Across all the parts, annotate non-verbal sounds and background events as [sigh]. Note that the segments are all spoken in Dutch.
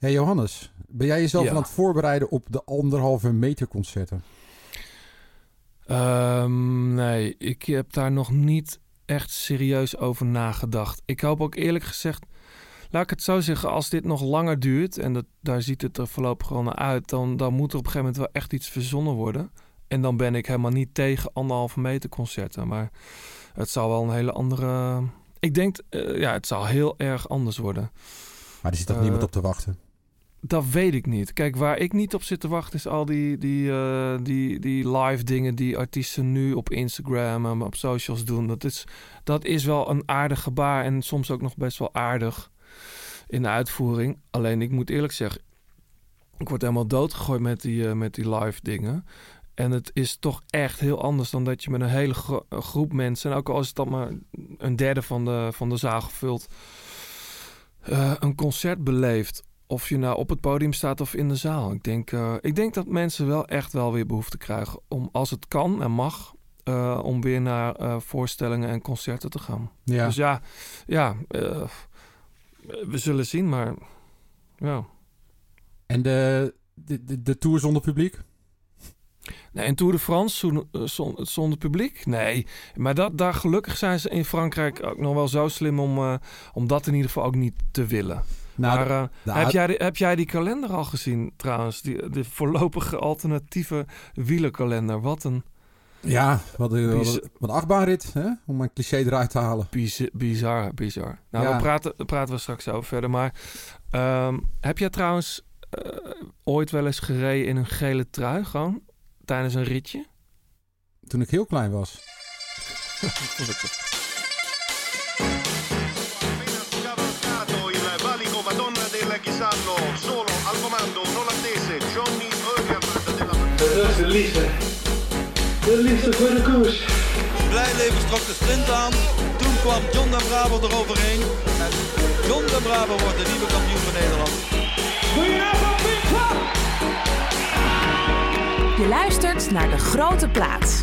Hey Johannes, ben jij jezelf Ja. aan het voorbereiden op de anderhalve meter concerten? Ehm, nee, ik heb daar nog niet echt serieus over nagedacht. Ik hoop ook eerlijk gezegd, laat ik het zo zeggen, als dit nog langer duurt, en dat, daar ziet het er voorlopig gewoon naar uit, dan, dan moet er op een gegeven moment wel echt iets verzonnen worden. En dan ben ik helemaal niet tegen anderhalve meter concerten, maar het zal wel een hele andere... Ik denk, eh, ja, het zal heel erg anders worden. Maar er zit toch Eh, niemand op te wachten? Dat weet ik niet. Kijk, waar ik niet op zit te wachten is al die, die, eh, die, die live dingen die artiesten nu op Instagram en op socials doen. Dat is, dat is wel een aardig gebaar en soms ook nog best wel aardig in de uitvoering. Alleen ik moet eerlijk zeggen, ik word helemaal doodgegooid met die, eh, met die live dingen. En het is toch echt heel anders dan dat je met een hele groep mensen, en ook al is het dan maar een derde van de, van de zaal gevuld, eh, een concert beleeft. Of je nou op het podium staat of in de zaal. Ik denk, eh, ik denk dat mensen wel echt wel weer behoefte krijgen om, als het kan en mag, eh, om weer naar eh, voorstellingen en concerten te gaan. Ja. Dus ja, ja we zullen zien, maar ja. En de, de, de, de tour zonder publiek? Nee, en Tour de France zon- eh, zon- zonder publiek? Nee, maar dat, daar gelukkig zijn ze in Frankrijk ook nog wel zo slim om, om dat in ieder geval ook niet te willen. Nou, maar eh, de- heb, jij, die- heb jij die kalender al gezien trouwens? Die, de voorlopige alternatieve wielerkalender. Wat een Ja, wat, een- Biz- wat, wat een achtbaanrit, hè? om een cliché eruit te halen. biz- bizar, bizar. Nou, Ja. we praten, daar praten we straks over verder. Maar ehm, heb jij trouwens eh, ooit wel eens gereden in een gele trui? Gewoon tijdens een ritje? Toen ik heel klein was. [laughs] Dat is de liefde. De liefde voor de koers. Blijleven trok de sprint aan. Toen kwam John den Braber eroverheen. En John den Braber wordt de nieuwe kampioen van Nederland. Je luistert naar De Grote Plaats.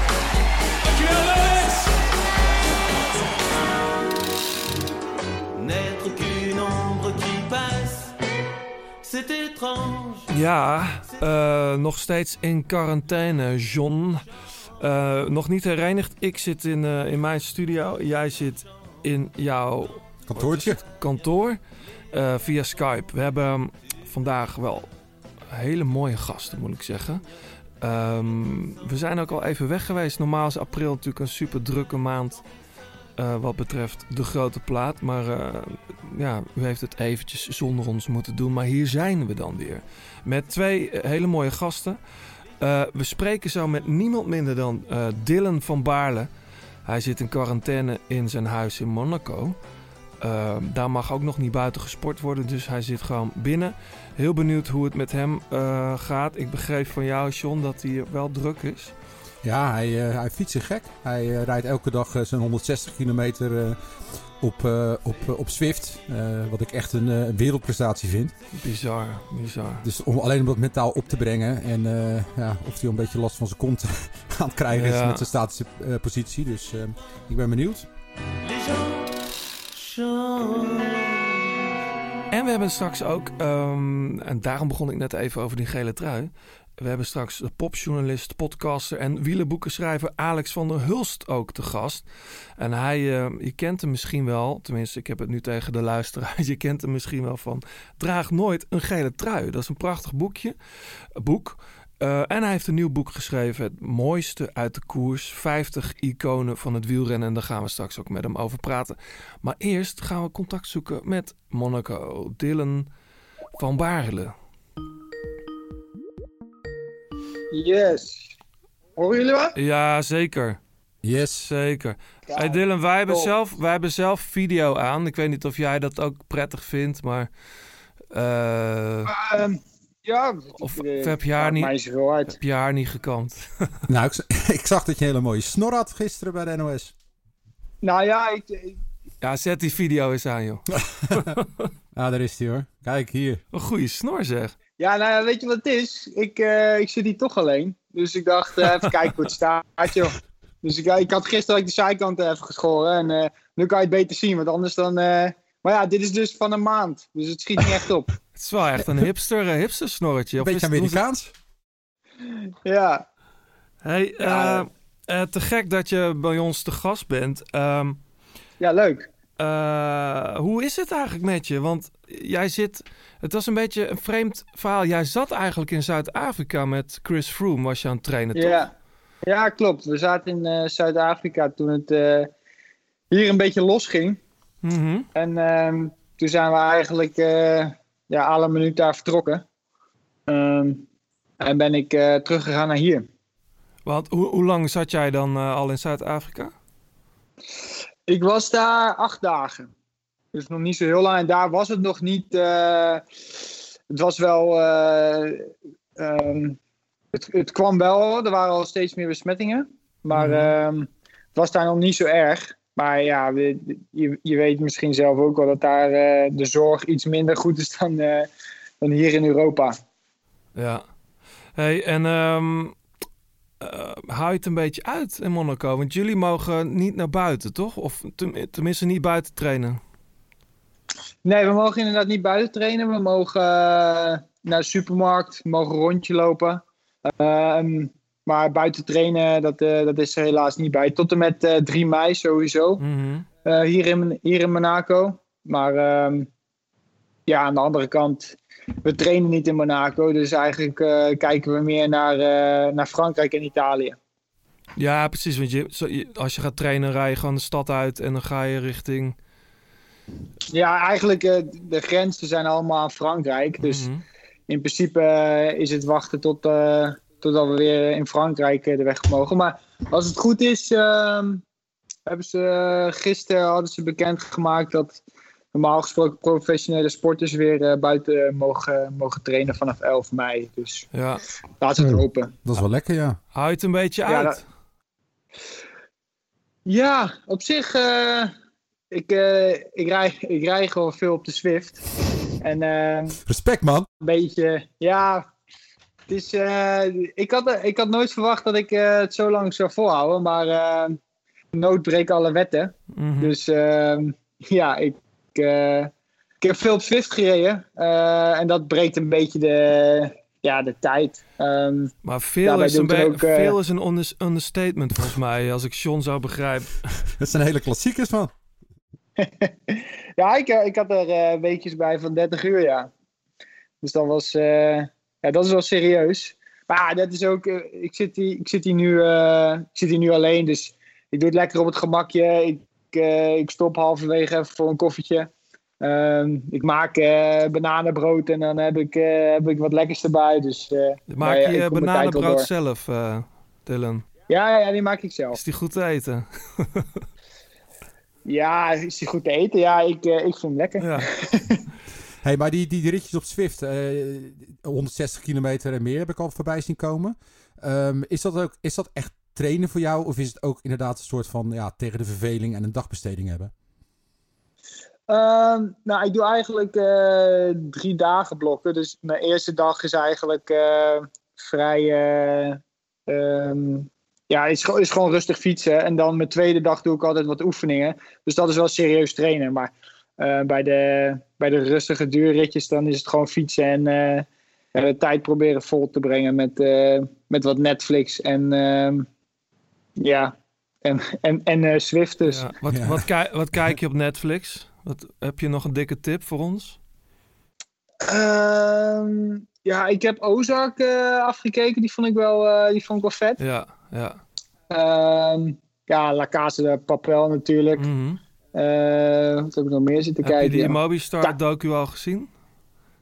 Ja, eh, nog steeds in quarantaine, John. Eh, nog niet hereinigd. Ik zit in, eh, in mijn studio. Jij zit in jouw Kantoortje. kantoor eh, via Skype. We hebben ehm, vandaag wel hele mooie gasten, moet ik zeggen. Ehm, we zijn ook al even weg geweest. Normaal is april natuurlijk een super drukke maand eh, wat betreft de grote plaat. Maar eh, ja, u heeft het eventjes zonder ons moeten doen. Maar hier zijn we dan weer. Met twee eh, hele mooie gasten. We spreken zo met niemand minder dan Dylan van Baarle. Hij zit in quarantaine in zijn huis in Monaco. Eh, daar mag ook nog niet buiten gesport worden, dus hij zit gewoon binnen. Heel benieuwd hoe het met hem gaat. Ik begreep van jou, John, dat hij wel druk is. Ja, hij, eh, hij fietst zich gek. Hij eh, rijdt elke dag eh, zijn 160 kilometer op, eh, op, op Zwift. eh, wat ik echt een wereldprestatie vind. Bizar, bizar. Dus om, alleen om dat mentaal op te brengen. En ja, of hij een beetje last van zijn kont [laughs] aan het krijgen is met zijn statische positie. Dus ik ben benieuwd. En we hebben straks ook, ehm, en daarom begon ik net even over die gele trui. We hebben straks de popjournalist, podcaster en wielerboekenschrijver Alex van der Hulst ook te gast. En hij, eh, je kent hem misschien wel, tenminste ik heb het nu tegen de luisteraars, [laughs] je kent hem misschien wel van Draag nooit een gele trui. Dat is een prachtig boekje, boek. Eh, en hij heeft een nieuw boek geschreven, het mooiste uit de koers, 50 iconen van het wielrennen. En daar gaan we straks ook met hem over praten. Maar eerst gaan we contact zoeken met Monaco, Dylan van Baarle. Yes. Horen jullie wat? Ja, zeker. Yes. Zeker. Hey Dylan, wij hebben, top. zelf, wij hebben zelf video aan. Ik weet niet of jij dat ook prettig vindt, maar... eh, Ehm, ja, Of- eh, of heb je haar niet- heb je haar niet gekamd? [laughs] Nou, ik, [laughs] ik zag dat je een hele mooie snor had gisteren bij de NOS. Nou ja, ik, ik, Ja, zet die video eens aan, joh. [laughs] Ah, daar is hij hoor. Kijk, hier. Een goede snor, zeg. Ja, nou ja, weet je wat het is? Ik, eh, ik zit hier toch alleen. Dus ik dacht, eh, even kijken hoe het staat, joh. Dus ik, ik had gisteren de zijkant even geschoren. En eh, nu kan je het beter zien, want anders dan... eh, Maar ja, dit is dus van een maand. Dus het schiet niet echt op. [laughs] Het is wel echt een hipster, hipster snorretje. Een Of beetje het- Amerikaans. Ja. Hey, Ja. eh, eh, te gek dat je bij ons te gast bent. Ehm, Ja, leuk. Eh, hoe is het eigenlijk met je? Want jij zit... Het was een beetje een vreemd verhaal. Jij zat eigenlijk in Zuid-Afrika met Chris Froome, was je aan het trainen? Ja. ja, klopt. We zaten in eh, Zuid-Afrika toen het eh, hier een beetje losging. Mhm. En ehm, toen zijn we eigenlijk ja, alle minuut daar vertrokken. Ehm, en ben ik teruggegaan naar hier. Want hoe, hoe lang zat jij dan al in Zuid-Afrika? Ik was daar acht dagen. Dus nog niet zo heel lang. En daar was het nog niet. eh, het was wel. ehm, het, het kwam wel. Er waren al steeds meer besmettingen. Maar Mhm. ehm, het was daar nog niet zo erg. Maar ja, je, je weet misschien zelf ook wel dat daar eh, de zorg iets minder goed is dan, dan hier in Europa. Ja. Hey, en ehm eh, hou je het een beetje uit in Monaco? Want jullie mogen niet naar buiten, toch? Of ten- tenminste niet buiten trainen. Nee, we mogen inderdaad niet buiten trainen. We mogen eh, naar de supermarkt, we mogen een rondje lopen. Ehm, maar buiten trainen, dat, eh, dat is er helaas niet bij. Tot en met eh 3 mei sowieso, Mhm. hier, in, hier in Monaco. Maar ehm, ja, aan de andere kant, we trainen niet in Monaco. Dus eigenlijk eh, kijken we meer naar, eh, naar Frankrijk en Italië. Ja, precies. Want je, als je gaat trainen, rij je gewoon de stad uit en dan ga je richting. Ja, eigenlijk uh, de grenzen zijn allemaal aan Frankrijk. Dus Mhm. in principe is het wachten tot, uh, totdat we weer in Frankrijk de weg mogen. Maar als het goed is, uh, hebben ze gisteren hadden ze bekendgemaakt dat normaal gesproken professionele sporters weer buiten mogen, mogen trainen vanaf 11 mei. Dus ja. laten we het hopen. Dat is wel lekker, ja. Het een beetje uit? Ja, dat... ja op zich. uh, ik, uh, ik, rij, ik rij gewoon veel op de Swift. En, uh, Respect, man. Een beetje, ja. Het is, uh, ik, had, ik had nooit verwacht dat ik uh, het zo lang zou volhouden. Maar uh, nood breekt alle wetten. Mhm. Mm -hmm. Dus ja, ik, ik heb veel op Swift gereden. eh, en dat breekt een beetje de, ja, de tijd. Um, maar veel, is een, ook, veel is een under understatement volgens mij, als ik John zou begrijpen. [laughs] Dat zijn hele klassiekers, man. [laughs] ja, ik, ik had er uh, weekjes bij van 30 uur, ja. Dus dat was, uh, ja, dat is wel serieus. Maar ja, dat is ook, uh, ik, zit hier, ik, zit hier nu, ik zit hier nu alleen, dus ik doe het lekker op het gemakje. Ik, ik stop halverwege even voor een koffietje. Um, ik maak bananenbrood en dan heb ik, heb ik wat lekkers erbij. Dus, maak je ja, bananenbrood zelf, Dylan? Ja, ja, die maak ik zelf. Is die goed te eten? [laughs] Ja, is die goed te eten? Ja, ik, uh, ik vind hem lekker. Ja. [laughs] hey, maar die, die, die ritjes op Swift, uh, 160 kilometer en meer heb ik al voorbij zien komen. Um, is, dat ook, is dat echt trainen voor jou? Of is het ook inderdaad een soort van ja, tegen de verveling en een dagbesteding hebben? Um, nou, ik doe eigenlijk uh, drie dagen blokken. Dus mijn eerste dag is eigenlijk uh, vrij... Um, ja, is, is gewoon rustig fietsen. En dan mijn tweede dag doe ik altijd wat oefeningen. Dus dat is wel serieus trainen. Maar bij, de, bij de rustige duurritjes dan is het gewoon fietsen en de tijd proberen vol te brengen met, met wat Netflix en ja, en, en, en Swift dus. Ja, wat, Ja. wat, ki wat kijk je op Netflix? Wat, heb je nog een dikke tip voor ons? Ehm, ja, ik heb Ozark afgekeken. Die vond ik wel, die vond ik wel vet. Ja, ja. Um, ja, La Casa de Papel natuurlijk. Mm -hmm. uh, wat heb ik nog meer zitten heb kijken? Heb je die ja. Mobistar docu al gezien?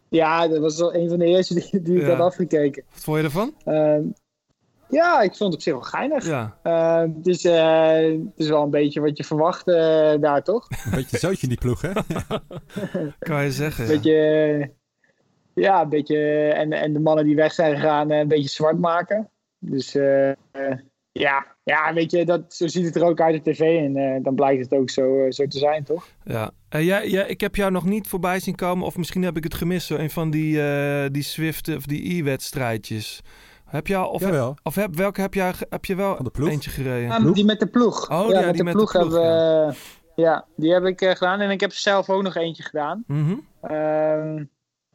Ja, dat was wel een van de eerste die, die ja. ik had afgekeken. Wat vond je ervan? Uh, ja, ik vond het op zich wel geinig. Ja. Uh, het, is, het is wel een beetje wat je verwacht eh, daar, toch? Een beetje zootje in die ploeg, hè? [laughs] kan je zeggen, ja. Beetje, ja, een beetje... En, en de mannen die weg zijn gegaan, een beetje zwart maken. Dus... uh, ja, ja, weet je, dat, zo ziet het er ook uit op tv. En eh, dan blijkt het ook zo, zo te zijn, toch? Ja. Eh, ja, ja, ik heb jou nog niet voorbij zien komen, of misschien heb ik het gemist, zo, een van die, eh, die Swift of die e-wedstrijdjes. Heb je al, of, of heb, welke heb, jij, heb je wel Van de ploeg? eentje gereden? Ja, die met de ploeg. Oh, ja, ja, met die de met de ploeg, ploeg, hebben we... Ja, die heb ik eh, gedaan. En ik heb zelf ook nog eentje gedaan. Mhm. Ehm,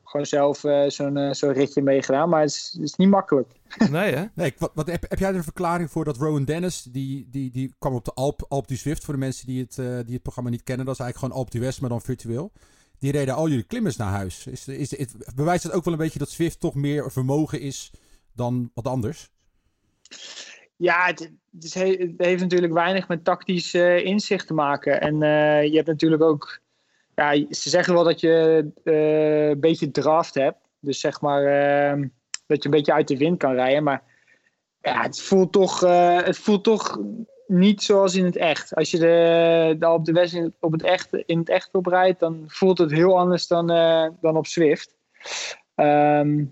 gewoon zelf eh, zo'n eh, zo'n ritje meegedaan. Maar het is, het is niet makkelijk. [laughs] Nee, hè? Nee, wat, wat, heb, heb jij er een verklaring voor dat Rowan Dennis, die, die, die kwam op de Alp, Alp du Zwift, voor de mensen die het, die het programma niet kennen, dat is eigenlijk gewoon Alp du West, maar dan virtueel. Die reden al jullie klimmers naar huis. Is, is, is, bewijst dat ook wel een beetje dat Zwift toch meer vermogen is dan wat anders? Ja, het, is heeft natuurlijk weinig met tactisch eh, inzicht te maken. En eh, je hebt natuurlijk ook... Ja, ze zeggen wel dat je eh, een beetje draft hebt. Dus zeg maar ehm, dat je een beetje uit de wind kan rijden. Maar ja, het voelt toch, het voelt toch niet zoals in het echt. Als je de, de op de West op het echt, in het echt oprijdt, dan voelt het heel anders dan, dan op Swift. Ehm,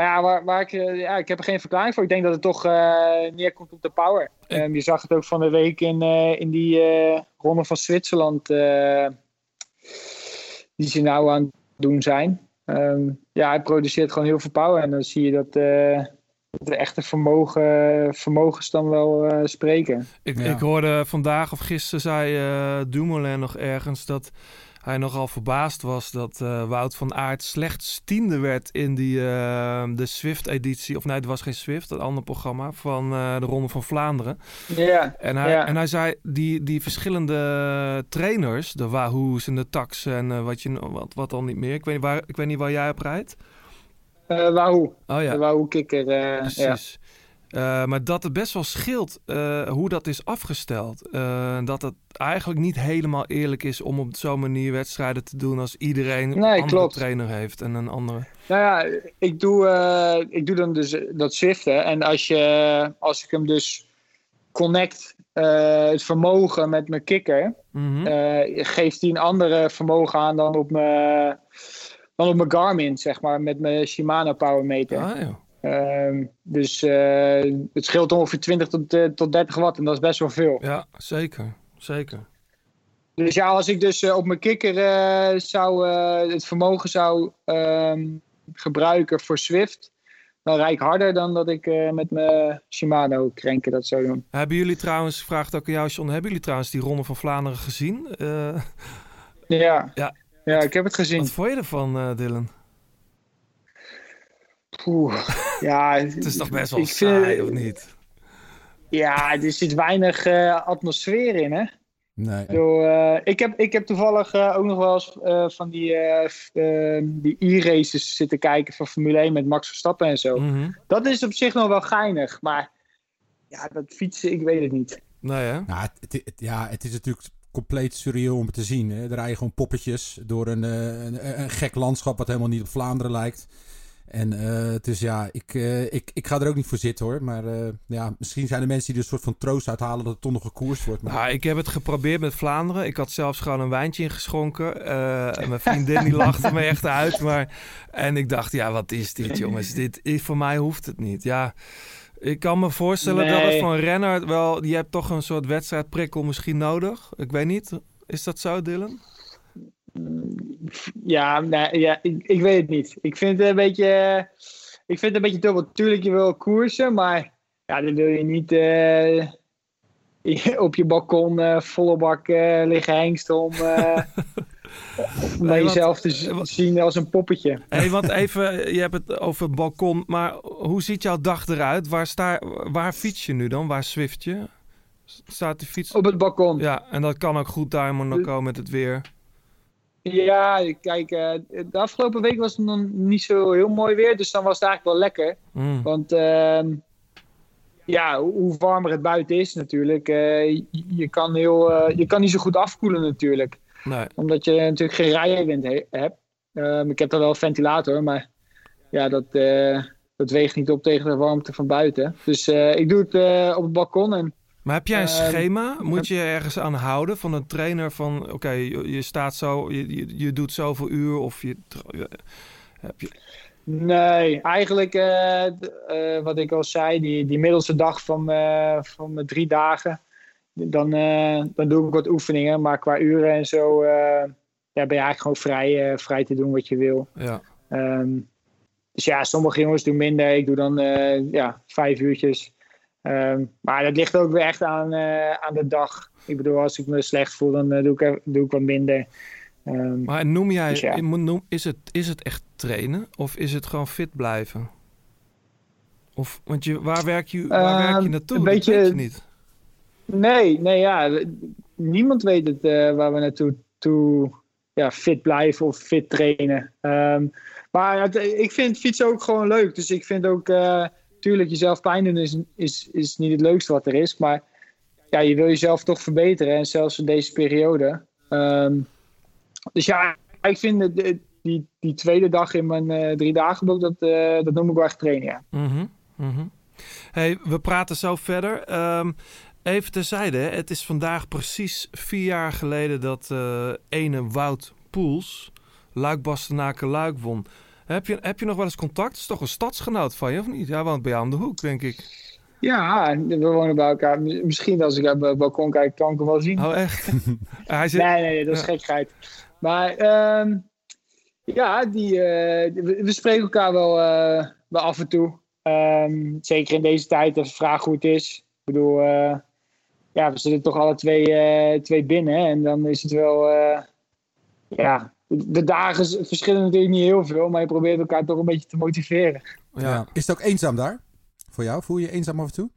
maar ja, waar, waar ik, eh, ja, ik heb er geen verklaring voor. Ik denk dat het toch eh, neerkomt op de power. Ehm, je zag het ook van de week in, eh, in die eh, ronde van Zwitserland. eh, die ze nou aan het doen zijn. Ehm, ja, hij produceert gewoon heel veel power. En dan zie je dat eh, de echte vermogen, vermogens dan wel eh, spreken. Ik, Ja. ik hoorde vandaag of gisteren zei Dumoulin nog ergens dat hij nogal verbaasd was dat eh, Wout van Aert slechts tiende werd in die, eh, de Swift-editie. Of nee, het was geen Swift, dat andere programma van eh, de Ronde van Vlaanderen. Ja, En hij, Ja. en hij zei, die, die verschillende trainers, de Wahoo's en de Tax en wat, je, wat, wat dan niet meer. Ik weet, niet waar, ik weet niet waar jij op rijdt. Wahoo. Oh ja, De kikker. ja. Eh, maar dat het best wel scheelt eh, hoe dat is afgesteld. Eh, dat het eigenlijk niet helemaal eerlijk is om op zo'n manier wedstrijden te doen als iedereen een andere klopt. trainer heeft en een andere. Nou ja, ik doe, ik doe dan dus dat Zwiften. En als, je, als ik hem dus connect, het vermogen met mijn kikker, eh, geeft hij een andere vermogen aan dan op mijn, dan op mijn Garmin, zeg maar, met mijn Shimano Power Meter. Ah, ja. Ehm, dus eh, het scheelt ongeveer 20 tot, eh, tot 30 watt en dat is best wel veel. ja, zeker. Zeker. Dus ja, als ik dus eh, op mijn kikker zou, het vermogen zou ehm, gebruiken voor Swift, dan rijd ik harder dan dat ik met mijn Shimano krenken dat zou doen. Hebben jullie trouwens, vraagt ook aan jou John, hebben jullie trouwens die Ronde van Vlaanderen gezien? Ja, Ja. ja ik heb het gezien. wat vond je ervan, Dylan? Poeh, [laughs] ja, Het is toch best wel vind- saai, of niet? Ja, er zit weinig eh, atmosfeer in, hè? Nee. Ik, eh, ik, heb, ik heb toevallig eh, ook nog wel eens eh, van die, eh, f- eh, die e-races zitten kijken van Formule 1 met Max Verstappen en zo. Mhm. Dat is op zich nog wel geinig, maar ja, dat fietsen, ik weet het niet. Nee, hè? Nou, het, het- het- ja, het is natuurlijk compleet surreal om het te zien. Hè. Er rijden gewoon poppetjes door een, eh, een, een gek landschap wat helemaal niet op Vlaanderen lijkt. En eh, dus ja, ik, eh, ik, ik ga er ook niet voor zitten hoor. Maar eh, ja, misschien zijn er mensen die er een soort van troost uithalen dat het toch nog gekoerst wordt. Maar... Nou, ik heb het geprobeerd met Vlaanderen. Ik had zelfs gewoon een wijntje ingeschonken. Eh, en mijn vriendin die lachte me echt uit. Maar... En ik dacht, ja, wat is dit jongens? Dit, voor mij hoeft het niet. Ja, ik kan me voorstellen dat het een renner wel... Je hebt toch een soort wedstrijdprikkel misschien nodig. Ik weet niet. Is dat zo, Dylan? Ja, nee, ja ik, ik weet het niet. Ik vind het een beetje, ik vind het een beetje dubbel. Tuurlijk, je wil koersen, maar ja, dan wil je niet eh, [laughs] op je balkon eh, volle bak eh, liggen hengsten om, [laughs] naar jezelf te wat- zien als een poppetje. hey, want even, je hebt het over het balkon. Maar hoe ziet jouw dag eruit? Waar, sta, waar fiets je nu dan? Waar swift je? Staat die fiets... Op het balkon. Ja, en dat kan ook goed daar in Monaco met het weer. Ja, kijk, eh, de afgelopen week was het nog niet zo heel mooi weer, dus dan was het eigenlijk wel lekker. Mm. Want ehm, ja, hoe warmer het buiten is natuurlijk, eh, je, kan heel, eh, je kan niet zo goed afkoelen natuurlijk. Nee. Omdat je natuurlijk geen rijwind he- hebt. Ehm, ik heb dan wel een ventilator, maar ja, dat, dat weegt niet op tegen de warmte van buiten. Dus ik doe het op het balkon en Maar heb jij een Ehm, schema? Moet je ergens aan houden van een trainer van... Oké, je, je staat zo, je, je, je doet zoveel uur of je... Heb je Nee, eigenlijk eh, eh, wat ik al zei, die, die middelste dag van, mijn- van mijn drie dagen, dan, eh, dan doe ik wat oefeningen. Maar qua uren en zo eh, ja, ben je eigenlijk gewoon vrij, eh, vrij te doen wat je wil. Ja. Ehm, dus ja, sommige jongens doen minder. Ik doe dan eh, ja, vijf uurtjes. Ehm, maar dat ligt ook weer echt aan, eh, aan de dag. Ik bedoel, als ik me slecht voel, dan eh, doe, ik, doe ik wat minder. Ehm, Maar noem jij, Dus ja. noem, is, het, is het echt trainen of is het gewoon fit blijven? Of, want je, waar werk je, waar werk je Ehm, naartoe? een Dat beetje- weet je niet. Nee, nee, ja. Niemand weet het eh, waar we naartoe toe, ja, fit blijven of fit trainen. Maar ik vind fietsen ook gewoon leuk. Dus ik vind ook, tuurlijk, jezelf pijn doen is, is, is niet het leukste wat er is. Maar ja, je wil jezelf toch verbeteren. En zelfs in deze periode. Ehm, dus ja, ik vind de- die, die tweede dag in mijn eh, drie dagen blok, dat, eh, dat noem ik wel echt trainen, ja. Mhm, mhm. Hey, we praten zo verder. Ehm, even terzijde, het is vandaag precies vier jaar geleden dat eh ene Wout Poels Luik Luik won. Heb je, heb je nog wel eens contact? Dat is toch een stadsgenoot van je, of niet? Hij woont bij jou om de hoek, denk ik. Ja, we wonen bij elkaar. Misschien als ik op het balkon kijk, kan ik hem wel zien. Oh, echt? [laughs] Hij zit... Nee, nee, nee, dat is Ja. gekheid. Maar ehm, ja, die, eh, we, spreken elkaar wel, eh, wel af en toe. Ehm, zeker in deze tijd, even vragen hoe het is. Ik bedoel, eh, ja, we zitten toch alle twee, twee binnen. hè, En dan is het wel, ja, de, dagen verschillen natuurlijk niet heel veel. Maar je probeert elkaar toch een beetje te motiveren. Ja. Is het ook eenzaam daar? Voor jou? Voel je je eenzaam af en toe?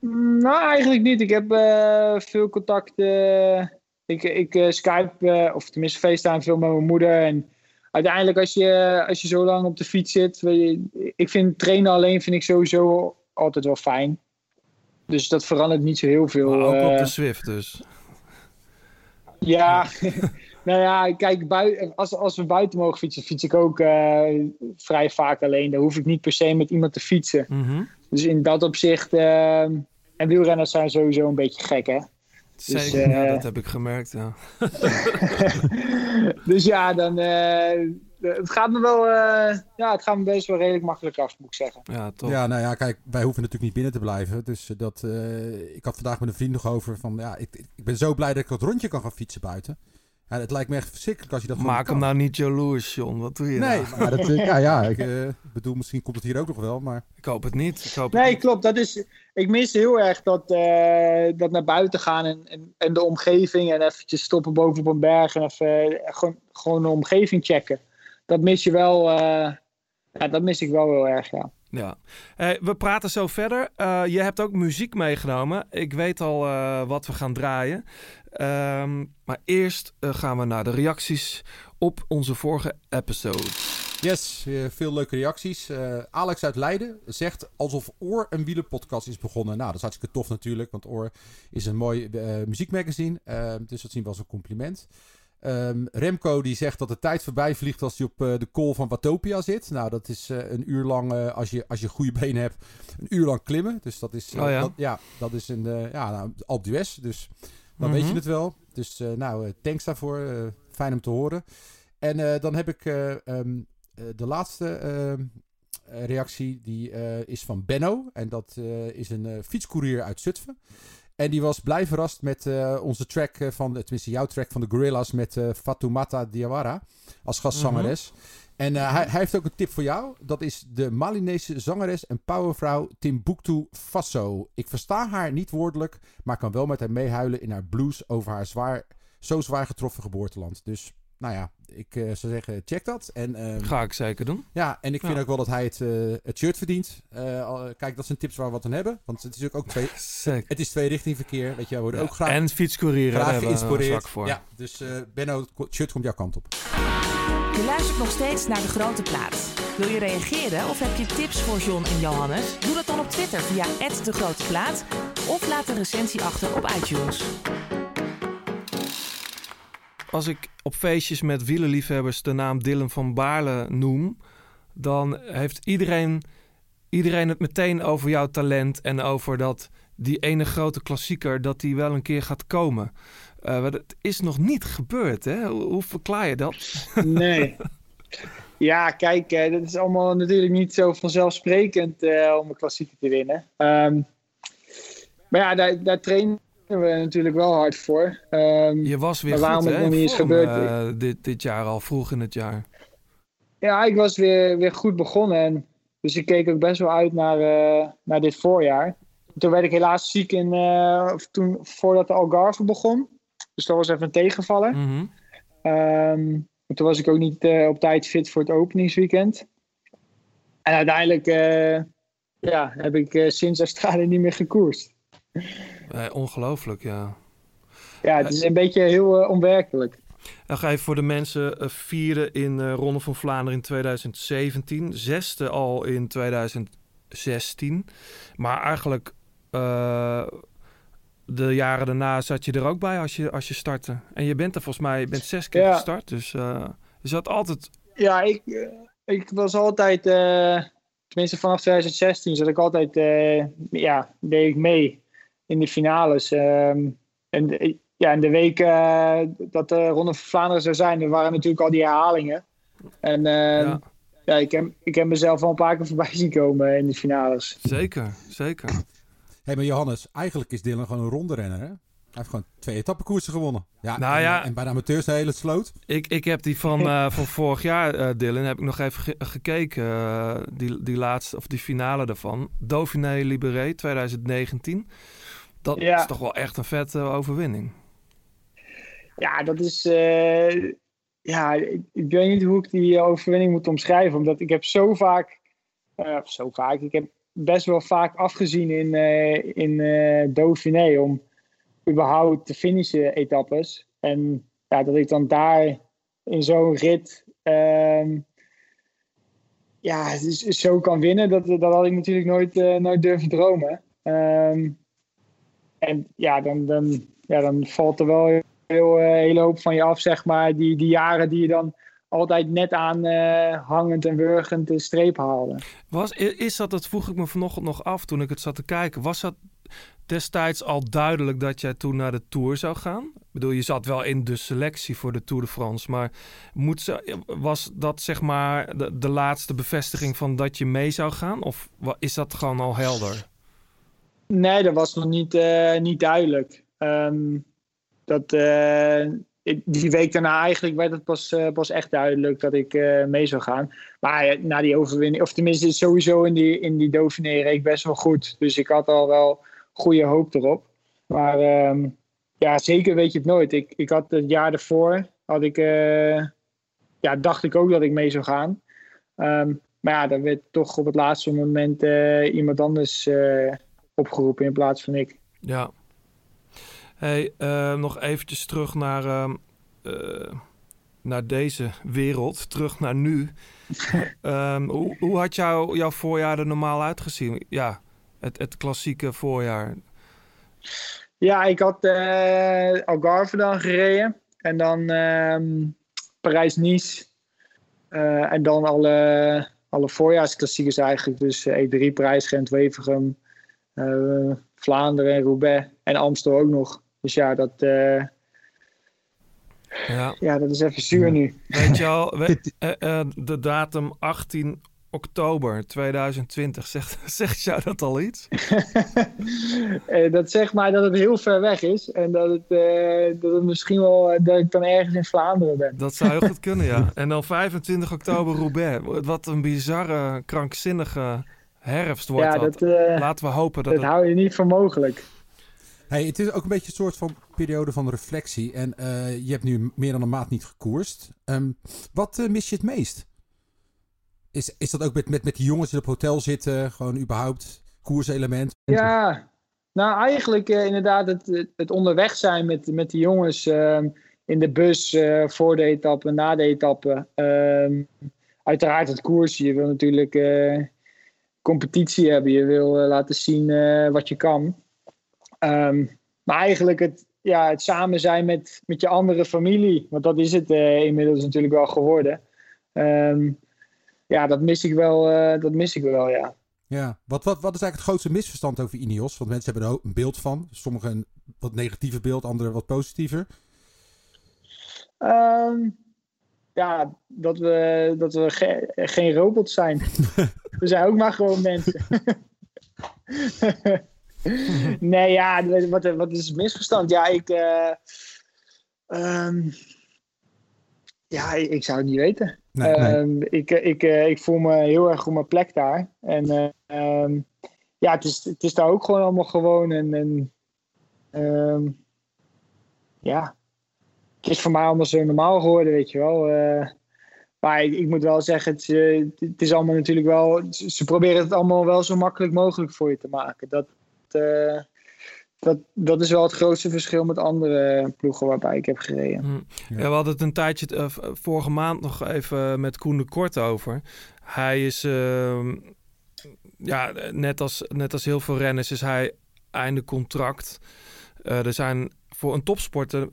Mm, Nou, eigenlijk niet. Ik heb eh, veel contact. eh, ik ik eh, Skype, eh, of tenminste FaceTime veel met mijn moeder. En uiteindelijk, als je, als je zo lang op de fiets zit. weet je, ik vind trainen alleen vind ik sowieso altijd wel fijn. Dus dat verandert niet zo heel veel. Maar ook op de Swift dus. Ja, [laughs] nou ja, kijk, bui- als, als we buiten mogen fietsen, fiets ik ook eh, vrij vaak alleen. Dan hoef ik niet per se met iemand te fietsen. Mhm. Dus in dat opzicht. eh, en wielrenners zijn sowieso een beetje gek, hè? Zeker, eh, ja, dat heb ik gemerkt, ja. [laughs] [laughs] dus ja, dan. Eh, het gaat me wel. eh, ja, het gaat me best wel redelijk makkelijk af, moet ik zeggen. Ja, toch. Ja, nou ja, kijk, wij hoeven natuurlijk niet binnen te blijven. Dus eh, dat, eh, ik had vandaag met een vriend nog over van, ja, ik, ik ben zo blij dat ik dat rondje kan gaan fietsen buiten. Ja, het lijkt me echt verschrikkelijk als je dat gewoon Maak hem kan. nou niet jaloers, John. Wat doe je Nee, nou? maar dat, [laughs] ja, ja, ik bedoel, misschien komt het hier ook nog wel, maar... Ik hoop het niet. Ik hoop het Nee, niet. klopt. Dat is, ik mis heel erg dat, eh, dat naar buiten gaan en, en, en de omgeving. En eventjes stoppen boven op een berg en even gewoon, gewoon de omgeving checken. Dat mis je wel. eh, ja, dat mis ik wel heel erg, ja. Ja. Hey, we praten zo verder. Eh, je hebt ook muziek meegenomen. Ik weet al eh, wat we gaan draaien. Ehm, maar eerst gaan we naar de reacties op onze vorige episode. Yes, veel leuke reacties. Eh, Alex uit Leiden zegt alsof Oor een wielerpodcast is begonnen. Nou, dat is hartstikke tof natuurlijk, want Oor is een mooi eh, muziekmagazine. Dus dat zien we als een compliment. Ehm, Remco die zegt dat de tijd voorbij vliegt als hij op eh, de call van Watopia zit. Nou, dat is eh, een uur lang, eh, als, je, als je goede benen hebt, een uur lang klimmen. Dus dat is, Oh ja? Dat, ja, dat is een ja, nou, d'Huez. Dus dan Mhm. weet je het wel. Dus nou, thanks daarvoor. Fijn om te horen. En dan heb ik um, de laatste ehm, reactie. Die is van Benno. En dat is een fietscourier uit Zutphen. En die was blij verrast met uh, onze track van, tenminste jouw track van de Gorillas met uh, Fatoumata Diawara als gastzangeres. Mm -hmm. En uh, hij, hij, heeft ook een tip voor jou. Dat is de Malinese zangeres en powervrouw Timbuktu Faso. Ik versta haar niet woordelijk, maar kan wel met haar meehuilen in haar blues over haar zwaar, zo zwaar getroffen geboorteland. Dus nou ja, ik uh, zou zeggen, check dat. En, uh, Ga ik zeker doen. Ja, en ik vind ja. ook wel dat hij het, uh, het shirt verdient. Uh, kijk, dat zijn tips waar we wat aan hebben. Want het is ook, ook twee, [laughs] het is twee richting verkeer. Weet je, we worden ja. ook graag, en fietscourier graag geïnspireerd. Voor. Ja, dus uh, Benno, het shirt komt jouw kant op. Je luistert nog steeds naar De Grote Plaat. Wil je reageren of heb je tips voor John en Johannes? Doe dat dan op Twitter via De Grote Plaat of laat een recensie achter op iTunes als ik op feestjes met wielerliefhebbers de naam Dylan van Baarle noem, dan heeft iedereen, iedereen het meteen over jouw talent en over dat die ene grote klassieker, dat die wel een keer gaat komen. Uh, het is nog niet gebeurd, hè? Hoe, hoe verklaar je dat? [laughs] Nee. Ja, kijk, eh, dat is allemaal natuurlijk niet zo vanzelfsprekend eh, om een klassieker te winnen. Ehm, maar ja, daar, daar trainen we natuurlijk wel hard voor. Ehm, Je was weer Maar waarom goed, het hè? nog niet is gebeurd, eh, dit, dit jaar al, vroeg in het jaar. ja, ik was weer, weer goed begonnen. En, dus ik keek ook best wel uit naar, eh, naar dit voorjaar. Toen werd ik helaas ziek in, eh, toen, voordat de Algarve begon. Dus dat was even een tegenvaller. Mhm. Ehm, toen was ik ook niet op tijd fit voor het openingsweekend. En uiteindelijk ja, heb ik sinds Australië niet meer gekoerst. Eh, ongelooflijk, ja. Ja, het is een beetje heel eh, onwerkelijk. Dan ga je voor de mensen eh, vierde in eh Ronde van Vlaanderen in 2017. Zesde al in 2016. Maar eigenlijk eh, de jaren daarna zat je er ook bij als je, als je startte. En je bent er volgens mij je bent zes keer Ja. gestart. Dus eh, je zat altijd... Ja, ik, eh, ik was altijd, eh, tenminste vanaf 2016, zat ik altijd, eh, ja, deed ik mee in de finales. Ehm, en de, ja, in de week eh, dat de Ronde van Vlaanderen zou zijn, er waren natuurlijk al die herhalingen. En ehm, Ja. ja, ik, heb, ik heb mezelf al een paar keer voorbij [laughs] zien komen in de finales. Zeker, zeker. Hé, maar Johannes, eigenlijk is Dylan gewoon een ronde renner, hè? Hij heeft gewoon twee etappekoersen gewonnen. Ja, Nou en, ja. en bij de amateurs een hele sloot. Ik, ik heb die van, [laughs] eh, van vorig jaar, eh, Dylan, heb ik nog even ge- gekeken. eh, die, die laatste, of die finale daarvan. Dauphiné Libéré 2019. Dat Ja. is toch wel echt een vette overwinning. Ja, dat is. eh, ja, ik, ik weet niet hoe ik die overwinning moet omschrijven. Omdat ik heb zo vaak. eh, zo vaak. Ik heb best wel vaak afgezien in, eh in eh Dauphiné. Om überhaupt te finishen etappes. En ja, dat ik dan daar in zo'n rit. ehm, ja, dus zo kan winnen. Dat, dat had ik natuurlijk nooit, eh, nooit durven dromen. Ehm, en ja, dan, dan, ja, dan valt er wel heel, eh, hele hoop van je af, zeg maar. Die, die jaren die je dan altijd net aan eh, hangend en wurgend de streep haalde. Was, is dat, dat vroeg ik me vanochtend nog af toen ik het zat te kijken. Was dat destijds al duidelijk dat jij toen naar de Tour zou gaan? Ik bedoel, je zat wel in de selectie voor de Tour de France. Maar moet ze, was dat zeg maar de, de laatste bevestiging van dat je mee zou gaan? Of is dat gewoon al helder? Nee, dat was nog niet, eh, niet duidelijk. Ehm, dat, eh, die week daarna eigenlijk werd het pas, eh, pas echt duidelijk dat ik mee zou gaan. Maar na die overwinning, of tenminste sowieso in die, in die Dauphiné reed ik best wel goed. Dus ik had al wel goede hoop erop. Maar ehm, ja, zeker weet je het nooit. Ik, ik had het jaar ervoor, had ik, ja, dacht ik ook dat ik mee zou gaan. Ehm, maar ja, dan werd toch op het laatste moment iemand anders opgeroepen in plaats van ik. Ja. Hey, eh, nog eventjes terug naar, ehm, eh, naar deze wereld. Terug naar nu. [laughs] Ehm, hoe, hoe had jou, jouw voorjaar er normaal uitgezien? Ja, het, het klassieke voorjaar. Ja, ik had eh Algarve dan gereden. En dan ehm, Parijs-Nice. Eh, en dan alle, alle voorjaarsklassiekers eigenlijk. Dus eh, E3, Eh, Vlaanderen en Roubaix. En Amstel ook nog. Dus ja, dat, eh, Ja. ja, dat is even zuur nu. Weet je al, we- [laughs] eh, eh, de datum 18 oktober 2020. Zegt, [laughs] zegt jou dat al iets? [laughs] Dat zegt maar dat het heel ver weg is. En dat het, eh, dat het misschien wel dat ik dan ergens in Vlaanderen ben. Dat zou heel goed kunnen, ja. En dan 25 oktober Roubaix. Wat een bizarre, krankzinnige herfst wordt ja, dat. dat, eh, Laten we hopen dat dat het... hou je niet voor mogelijk. Hey, het is ook een beetje een soort van periode van reflectie. En eh, je hebt nu meer dan een maand niet gekoerst. Ehm, wat eh, mis je het meest? Is, is dat ook met, met, met die jongens die op hotel zitten? Gewoon überhaupt koerselement? Ja, nou eigenlijk eh, inderdaad het, het onderweg zijn met, met de jongens ehm, in de bus eh, voor de etappe, na de etappe. Ehm, uiteraard het koers. Je wil natuurlijk eh, competitie hebben. Je wil eh, laten zien eh, wat je kan. Ehm, maar eigenlijk het, ja, het samen zijn met, met je andere familie. Want dat is het eh, inmiddels natuurlijk wel geworden. Ehm, ja, dat mis ik wel, dat mis ik wel, ja. Ja. Wat, wat, wat is eigenlijk het grootste misverstand over Ineos? Want mensen hebben er ook een beeld van. Sommigen een wat negatiever beeld, anderen wat positiever. Ehm, ja, dat we, dat we ge- geen robots zijn. [laughs] we zijn ook maar gewoon mensen. [laughs] nee, ja, wat, wat is het misverstand? Ja, ik. eh, ehm, ja, ik, ik zou het niet weten. Nee, nee. Ehm, ik, ik, eh, ik voel me heel erg op mijn plek daar. En eh, ehm, ja, het is, het is daar ook gewoon allemaal gewoon. En, en ja, het is voor mij allemaal zo normaal geworden, weet je wel. Eh, maar ik, ik moet wel zeggen, het, is, eh, het is allemaal natuurlijk wel. Ze proberen het allemaal wel zo makkelijk mogelijk voor je te maken. Dat, eh, dat, dat is wel het grootste verschil met andere ploegen waarbij ik heb gereden. Hm. Ja. we hadden het een tijdje, eh, vorige maand nog even met Koen de Kort over. Hij is, ehm, ja, net als, net als heel veel renners is hij einde contract. Eh, er zijn voor een topsporter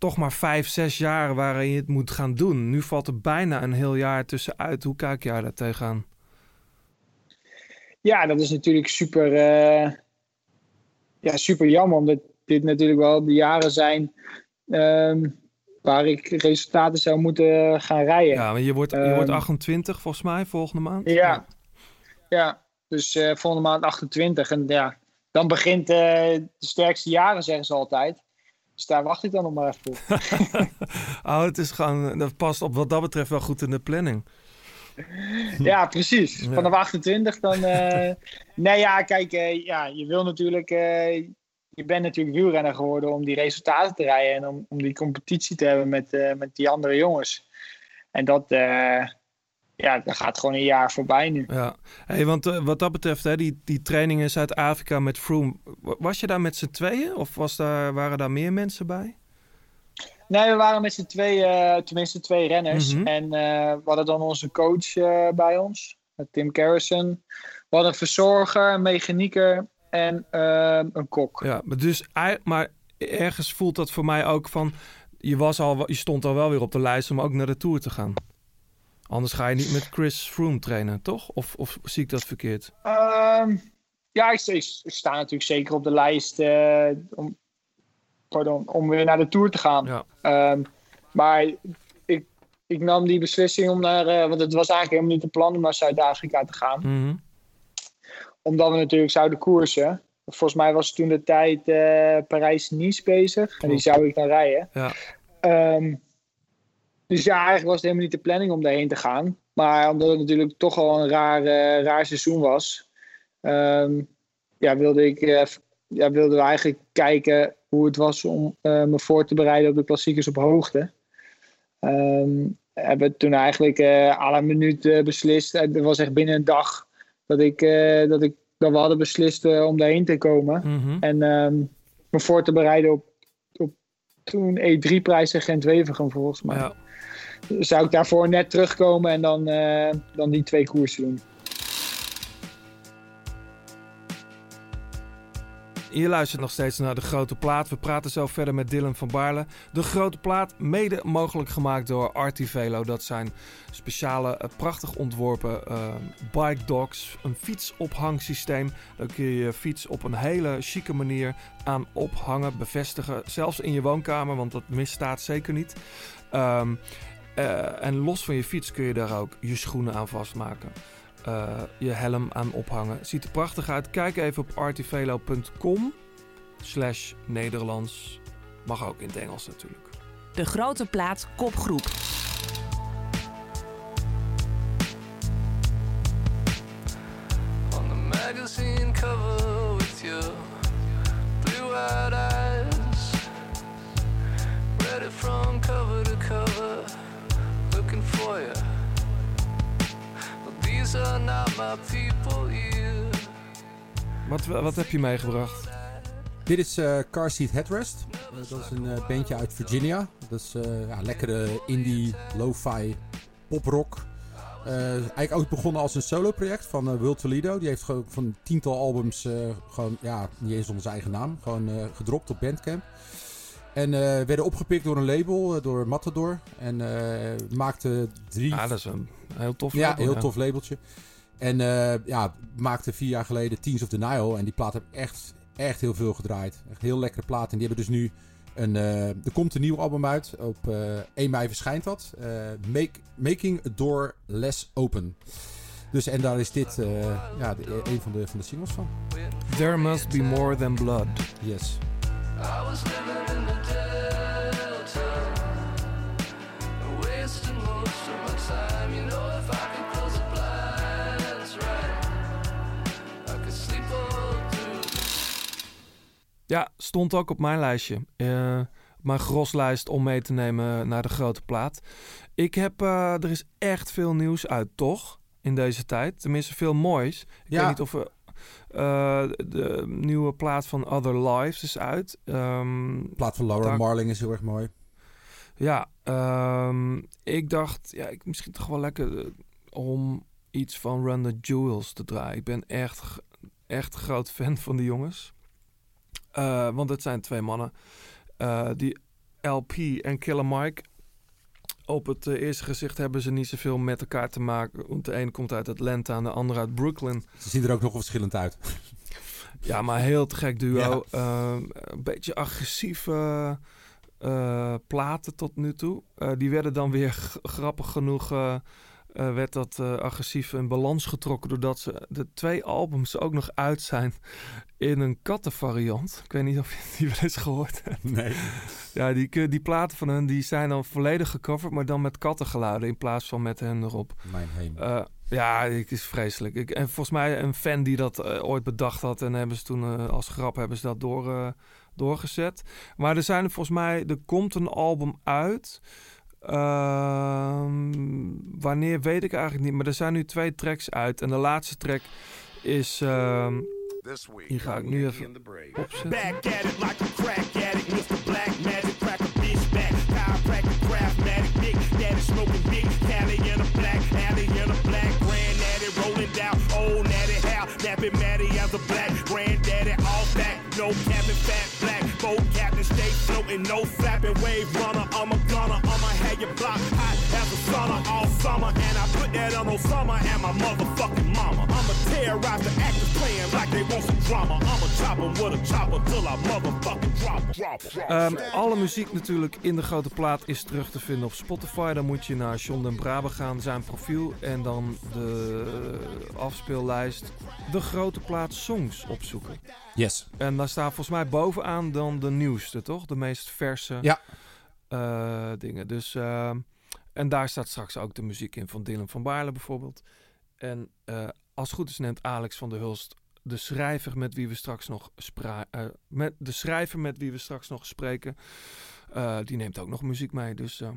toch maar vijf, zes jaar waarin je het moet gaan doen. Nu valt er bijna een heel jaar tussenuit. Hoe kijk jij daar tegenaan? Ja, dat is natuurlijk super, eh, ja, super jammer, omdat dit natuurlijk wel de jaren zijn ehm, waar ik resultaten zou moeten gaan rijden. Ja, maar je wordt, je Ehm, wordt 28 volgens mij volgende maand. Ja, ja. dus eh, volgende maand 28. En ja, dan begint eh, de sterkste jaren, zeggen ze altijd. Dus daar wacht ik dan nog maar even op. [laughs] oh, het is gewoon, dat past op wat dat betreft wel goed in de planning. [laughs] ja, precies. Ja. Vanaf 28 dan. eh, [laughs] nee, ja, kijk, eh, ja, je wil natuurlijk. eh, je bent natuurlijk wielrenner geworden om die resultaten te rijden en om, om die competitie te hebben met, met die andere jongens. En dat, ja, dat gaat gewoon een jaar voorbij nu. Ja, hey, want eh, wat dat betreft, hè, die, die training in Zuid-Afrika met Froome, wa- was je daar met z'n tweeën of was daar, waren daar meer mensen bij? Nee, we waren met z'n twee, eh, tenminste twee renners. Mhm. En eh, we hadden dan onze coach bij ons, Tim Carrison. We hadden een verzorger, een mechanieker en een kok. Ja, maar dus, maar ergens voelt dat voor mij ook van, je, was al, je stond al wel weer op de lijst om ook naar de Tour te gaan. Anders ga je niet met Chris Froome trainen, toch? Of, of zie ik dat verkeerd? Ehm, ja, ik, sta natuurlijk zeker op de lijst eh, om, pardon, om weer naar de Tour te gaan. Ja. Ehm, maar ik, ik nam die beslissing om naar, eh, want het was eigenlijk helemaal niet de plan om naar Zuid-Afrika te gaan. Mhm. Omdat we natuurlijk zouden koersen. Volgens mij was toen de tijd eh, Parijs-Nice bezig. En die zou ik dan rijden. Ja. Ehm, dus ja, eigenlijk was het helemaal niet de planning om daarheen te gaan. Maar omdat het natuurlijk toch al een raar, eh, raar seizoen was. ehm, ja, wilde ik, eh, ja, wilden we eigenlijk kijken hoe het was om eh, me voor te bereiden op de klassiekers op hoogte. Ehm hebben toen eigenlijk à la minuut beslist. Het was echt binnen een dag dat, ik, dat, ik, dat we hadden beslist om daarheen te komen. Mhm. En ehm, me voor te bereiden op, op toen E3-prijs in Gent-Wevergem volgens mij. Ja. Zou ik daarvoor net terugkomen en dan, eh, dan die twee koersen doen. Je luistert nog steeds naar De Grote Plaat. We praten zo verder met Dylan van Baarle. De Grote Plaat, mede mogelijk gemaakt door Artivelo. Dat zijn speciale, eh, prachtig ontworpen eh, bike dogs. Een fietsophangssysteem. Daar kun je je fiets op een hele chique manier aan ophangen, bevestigen. Zelfs in je woonkamer, want dat misstaat zeker niet. Ehm, eh, en los van je fiets kun je daar ook je schoenen aan vastmaken eh, je helm aan ophangen. Ziet er prachtig uit. Kijk even op artivelo.com slash Nederlands. Mag ook in het Engels natuurlijk. De grote plaat kopgroep. Wat, wat heb je meegebracht? Dit is eh Car Seat Headrest. Eh, dat is een eh, bandje uit Virginia. Dat is ja, lekkere indie, lo-fi, poprock. Eigenlijk ook begonnen als een solo-project van Will Toledo. Die heeft gewoon van tiental albums gewoon, ja, niet eens onder zijn eigen naam, gewoon gedropt op Bandcamp. En werden opgepikt door een label, door Matador. En eh maakte drie... Ah, dat is een heel tof Ja, heel ja. tof labeltje. En eh, ja, maakte vier jaar geleden Teens of the Nile. En die plaat heb echt, echt heel veel gedraaid. Echt heel lekkere plaat. En die hebben dus nu Een, eh, er komt een nieuw album uit. Op eh 1 mei verschijnt dat. Eh, Make, Making a Door Less Open. Dus en daar is dit eh, ja, de- een van de, van de singles van. There must be more than blood. Yes. I was Ja, stond ook op mijn lijstje. Eh, mijn groslijst om mee te nemen naar de grote plaat. Ik heb, eh, er is echt veel nieuws uit, toch? In deze tijd. Tenminste, veel moois. Ik Ja. weet niet of we... eh, de nieuwe plaat van Other Lives is uit. Ehm, De plaat van Laura Daar- Marling is heel erg mooi. ja, ehm, ik dacht, ja, ik, misschien toch wel lekker om iets van Run the Jewels te draaien. Ik ben echt, echt groot fan van die jongens. Eh, want het zijn twee mannen. Eh, die LP en Killer Mike. Op het eh, eerste gezicht hebben ze niet zoveel met elkaar te maken. Want de ene komt uit Atlanta en de andere uit Brooklyn. Ze zien er ook nog verschillend uit. [laughs] Ja, maar heel te gek duo. Ja. Een beetje agressieve platen tot nu toe. Die werden dan weer grappig genoeg. Eh, eh, werd dat eh, agressief in balans getrokken. Doordat ze de twee albums ook nog uit zijn [laughs] in een kattenvariant. Ik weet niet of je die wel eens gehoord hebt. Nee. Ja, die, k- die platen van hen die zijn dan volledig gecoverd. Maar dan met kattengeluiden in plaats van met hen erop. Mijn hemel. Eh, ja, het is vreselijk. Ik, en volgens mij een fan die dat eh, ooit bedacht had en hebben ze toen eh, als grap hebben ze dat door, eh, doorgezet. Maar er zijn er volgens mij, er komt een album uit. Ehm, wanneer weet ik eigenlijk niet, maar er zijn nu twee tracks uit. En de laatste track is. ehm, hier ga ik nu even opzetten. Back at it like a crack addict, Mr. Black Magic, crack a bitch back. Chiropractic, craftmatic, big daddy smoking big Cali in a black alley in a black granddaddy rolling down old natty how napping Matty as a black granddaddy all back, no capping fat black boat captain stay floating, no flapping wave runner. I'm a your block hot as a sauna all summer, and I put that on Osama and my motherfucking mama. I'ma terrorize the actors playing like they want some drama. I'ma chop 'em with a chopper till I motherfucking drop, drop, drop. Ehm, alle muziek natuurlijk in de grote plaat is terug te vinden op Spotify. Dan moet je naar John den Brabe gaan, zijn profiel. En dan de afspeellijst De Grote Plaat Songs opzoeken. Yes. En daar staat volgens mij bovenaan dan de nieuwste, toch? De meest verse Ja. Eh, dingen. Dus, ehm, en daar staat straks ook de muziek in van Dylan van Baarle bijvoorbeeld. En eh, als het goed is neemt Alex van der Hulst de schrijver met wie we straks nog spra- eh, met de schrijver met wie we straks nog spreken, die neemt ook nog muziek mee. Dus ehm,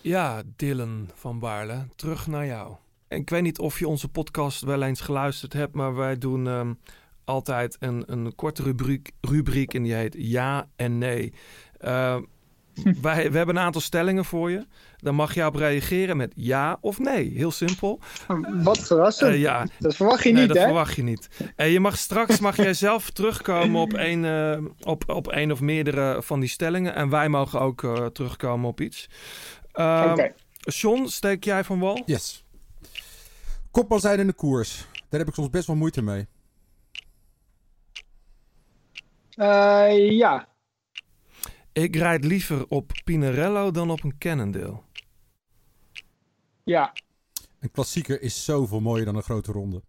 ja, Dylan van Baarle, terug naar jou. En ik weet niet of je onze podcast wel eens geluisterd hebt, maar wij doen ehm, altijd een, een korte rubriek, rubriek en die heet ja en nee. Eh, wij, we hebben een aantal stellingen voor je. Dan mag je op reageren met ja of nee. Heel simpel. Wat verrassend. Eh, ja. Dat verwacht je Nee, niet, dat hè? verwacht je niet. En je mag straks mag jij zelf terugkomen op één, eh, op, op één of meerdere van die stellingen. En wij mogen ook eh, terugkomen op iets. Uh, Oké. John, steek jij van wal? Yes. Kopman zijn in de koers. Daar heb ik soms best wel moeite mee. Eh, ja. Ik rijd liever op Pinarello dan op een Cannondale. Ja. Een klassieker is zoveel mooier dan een grote ronde.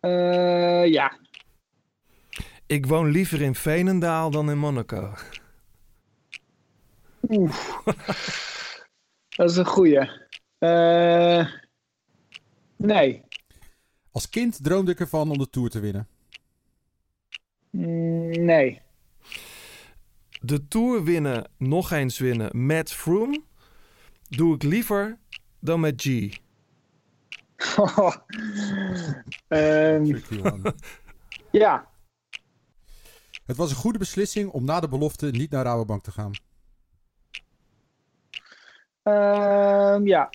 Eh, ja. Ik woon liever in Veenendaal dan in Monaco. Oeh. Dat is een goeie. Eh, nee. Als kind droomde ik ervan om de Tour te winnen. Mm, nee. De Tour winnen, nog eens winnen met Froome doe ik liever dan met G. [laughs] Ehm, [laughs] ja. Het was een goede beslissing om na de belofte niet naar Rabobank te gaan. Ehm, ja.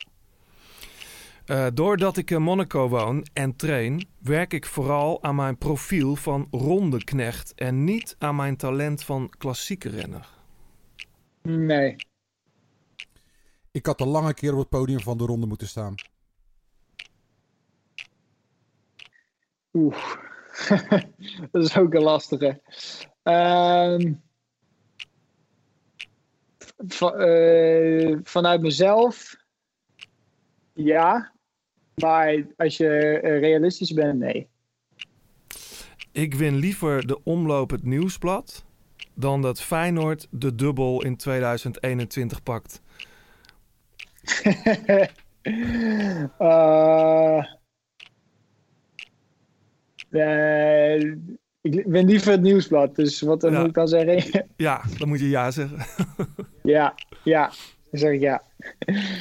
Eh, doordat ik in Monaco woon en train, werk ik vooral aan mijn profiel van rondeknecht en niet aan mijn talent van klassieke renner. Nee. Ik had al lange keer op het podium van de ronde moeten staan. Oeh. [laughs] dat is ook een lastige. Ehm, va- eh, vanuit mezelf, ja. Maar als je eh, realistisch bent, nee. Ik win liever de omloop het nieuwsblad dan dat Feyenoord de dubbel in 2021 pakt. [laughs] Eh, eh, ik ben liever het nieuwsblad, dus wat Ja. moet ik dan zeggen? [laughs] Ja, dan moet je ja zeggen. ja, ja, dan zeg ik ja.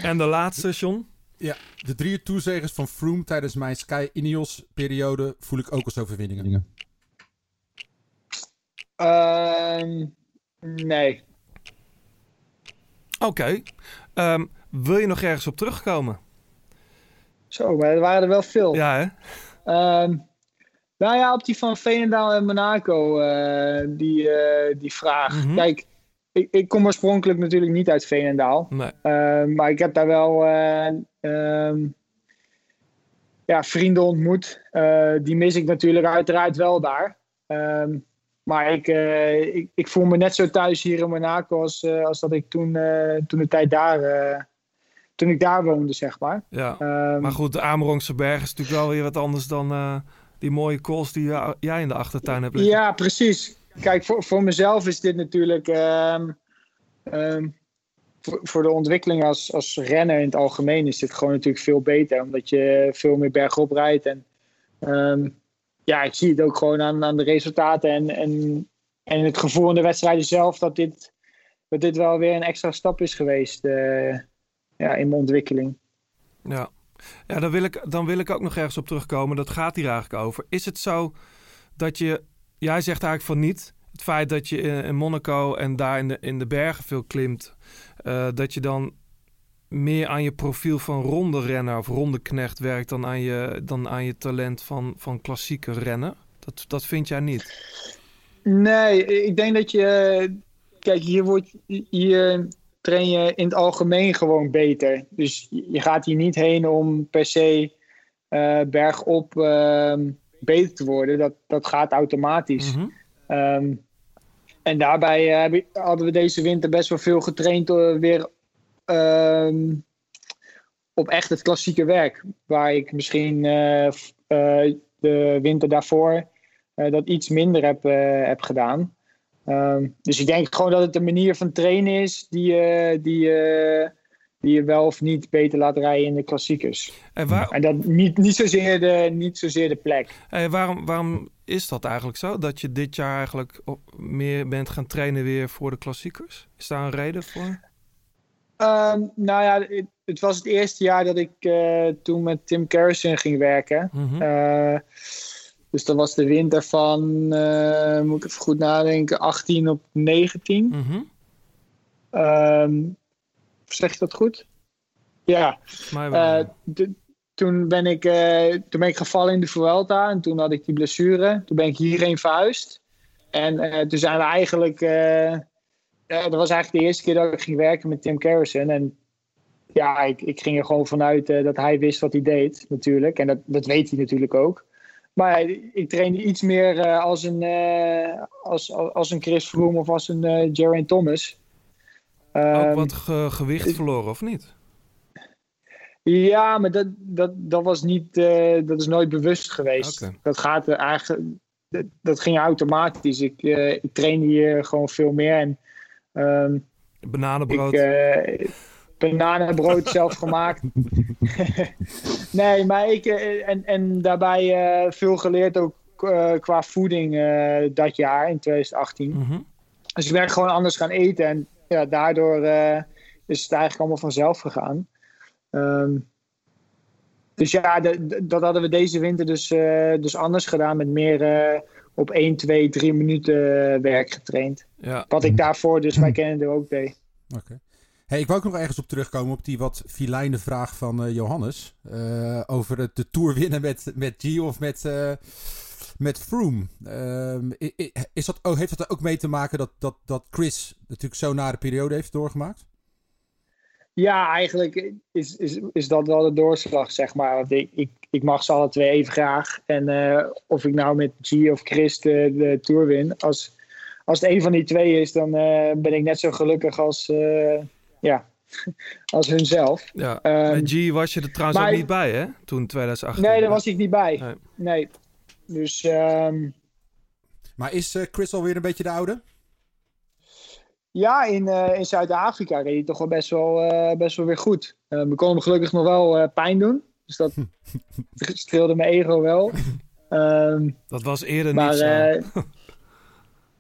En de laatste, John? Ja, de drie toezegers van Froome tijdens mijn Sky Ineos periode voel ik ook als overwinningen. Ehm, nee. Oké. Ehm, wil je nog ergens op terugkomen? Zo, maar er waren er wel veel. Ja, hè? Ehm, nou ja, op die van Veenendaal en Monaco, eh, die, eh, die vraag. Mhm. Kijk, ik, ik kom oorspronkelijk natuurlijk niet uit Veenendaal. Nee. Ehm, maar ik heb daar wel eh, ehm, ja, vrienden ontmoet. Eh, die mis ik natuurlijk uiteraard wel daar. Ehm, maar ik, eh, ik, ik voel me net zo thuis hier in Monaco als, als dat ik toen, toen de tijd daar, toen ik daar woonde, zeg maar. Ja. Maar goed, de Amerongse berg is natuurlijk wel weer wat anders dan die mooie kools die jij in de achtertuin hebt liggen. Ja, precies. Kijk, voor, voor mezelf is dit natuurlijk. ehm, ehm, voor, de ontwikkeling als, als renner in het algemeen is dit gewoon natuurlijk veel beter. Omdat je veel meer bergop rijdt. En ehm, ja, ik zie het ook gewoon aan, aan de resultaten en, en, en het gevoel in de wedstrijden zelf dat dit, dat dit wel weer een extra stap is geweest eh, ja, in mijn ontwikkeling. Ja, ja dan, wil ik, dan wil ik ook nog ergens op terugkomen. Dat gaat hier eigenlijk over. Is het zo dat je... Jij zegt eigenlijk van niet. Het feit dat je in, Monaco en daar in de, in de bergen veel klimt... eh, dat je dan meer aan je profiel van ronde renner of ronde knecht werkt... dan aan je, dan aan je talent van, van klassieke rennen. Dat, dat vind jij niet? Nee, ik denk dat je. Kijk, hier, wordt, hier train je in het algemeen gewoon beter. Dus je gaat hier niet heen om per se eh, bergop ehm, beter te worden. Dat, dat gaat automatisch. Mhm. Ehm, en daarbij ik- hadden we deze winter best wel veel getraind eh, weer ehm, op echt het klassieke werk. Waar ik misschien eh, de winter daarvoor dat iets minder heb, heb gedaan. Ehm, dus ik denk gewoon dat het een manier van trainen is die, die, die je wel of niet beter laat rijden in de klassiekers. En, waar, En dat niet, niet, zozeer, de, niet zozeer de plek. eh, waarom, waarom is dat eigenlijk zo? Dat je dit jaar eigenlijk meer bent gaan trainen weer voor de klassiekers? Is daar een reden voor? Ehm, nou ja, het, het was het eerste jaar dat ik eh, toen met Tim Carrison ging werken. Mhm. Eh, dus dat was de winter van, eh, moet ik even goed nadenken, 18 op 19. Mhm. Ehm, zeg je dat goed? Ja. Eh, toen, ben ik, eh, toen ben ik gevallen in de Vuelta en toen had ik die blessure. Toen ben ik hierheen verhuisd. En eh, toen zijn we eigenlijk... dat was eigenlijk de eerste keer dat ik ging werken met Tim Carrison. En ja, ik, ik ging er gewoon vanuit dat hij wist wat hij deed, natuurlijk. En dat, dat weet hij natuurlijk ook. Maar ik trainde iets meer als, een, als, als een Chris Froome of als een Geraint Thomas. Ook Ehm, wat ge- gewicht verloren, of niet? Ja, maar dat, dat, dat was niet, eh, dat is nooit bewust geweest. Dat gaat eigenlijk, dat, dat ging automatisch. Ik, eh, ik trainde hier gewoon veel meer en ehm, Bananenbrood. ik, eh, bananenbrood zelf [laughs] gemaakt. nee, maar ik, en, en daarbij veel geleerd ook qua voeding dat jaar in 2018. Mhm. Dus ik ben gewoon anders gaan eten. En ja, daardoor eh, is het eigenlijk allemaal vanzelf gegaan. Ehm, dus ja, de- de- dat hadden we deze winter dus, eh, dus anders gedaan. Met meer eh, op 1, 2, 3 minuten werk getraind. Ja. Wat ik daarvoor dus bij Canada ook deed. Oké. Hey, ik wou ook nog ergens op terugkomen op die wat filijne vraag van eh, Johannes. eh, over het de Tour winnen met, met G of met, eh met Froome. Ehm, is dat, oh, heeft dat er ook mee te maken dat, dat, dat Chris natuurlijk zo'n nare periode heeft doorgemaakt? Ja, eigenlijk is, is, is dat wel de doorslag, zeg maar. Want ik, ik, ik mag ze alle twee even graag. En eh, of ik nou met G of Chris de, de Tour win. Als, als het een van die twee is, dan eh, ben ik net zo gelukkig als, eh, ja, [laughs] als hunzelf. Ja. Ehm, G was je er trouwens maar- ook niet bij, hè? Toen 2018. Nee, daar was ik niet bij. Nee. Nee. Dus ehm, Maar is eh, Chris alweer een beetje de oude? ja, in, eh, in Zuid-Afrika reed hij toch wel best wel, eh, best wel weer goed. Eh, we konden hem gelukkig nog wel eh, pijn doen. Dus dat [laughs] streelde mijn ego wel. Ehm, Dat was eerder maar niet zo. eh,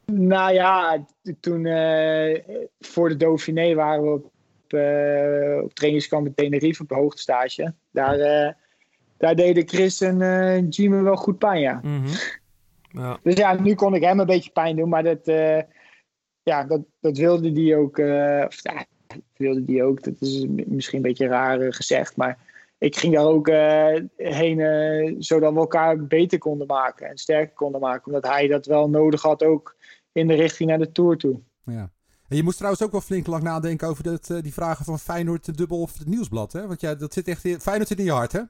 [laughs] nou ja, toen eh, voor de Dauphiné waren we op, eh, op trainingskamp in Tenerife op de hoogtestage. Daar, eh, daar deden Chris en eh Jimmy wel goed pijn, ja. Mhm. ja. Dus ja, nu kon ik hem een beetje pijn doen, maar dat, eh, ja, dat, dat wilde die ook. eh, of, ja, wilde die ook. Dat is misschien een beetje raar gezegd, maar ik ging daar ook eh, heen eh, zodat we elkaar beter konden maken en sterker konden maken, omdat hij dat wel nodig had ook in de richting naar de Tour toe. Ja. En je moest trouwens ook wel flink lang nadenken over dat, eh, die vragen van Feyenoord, de dubbel of het nieuwsblad. Hè? Want ja, dat zit echt in, Feyenoord zit in je hart, hè?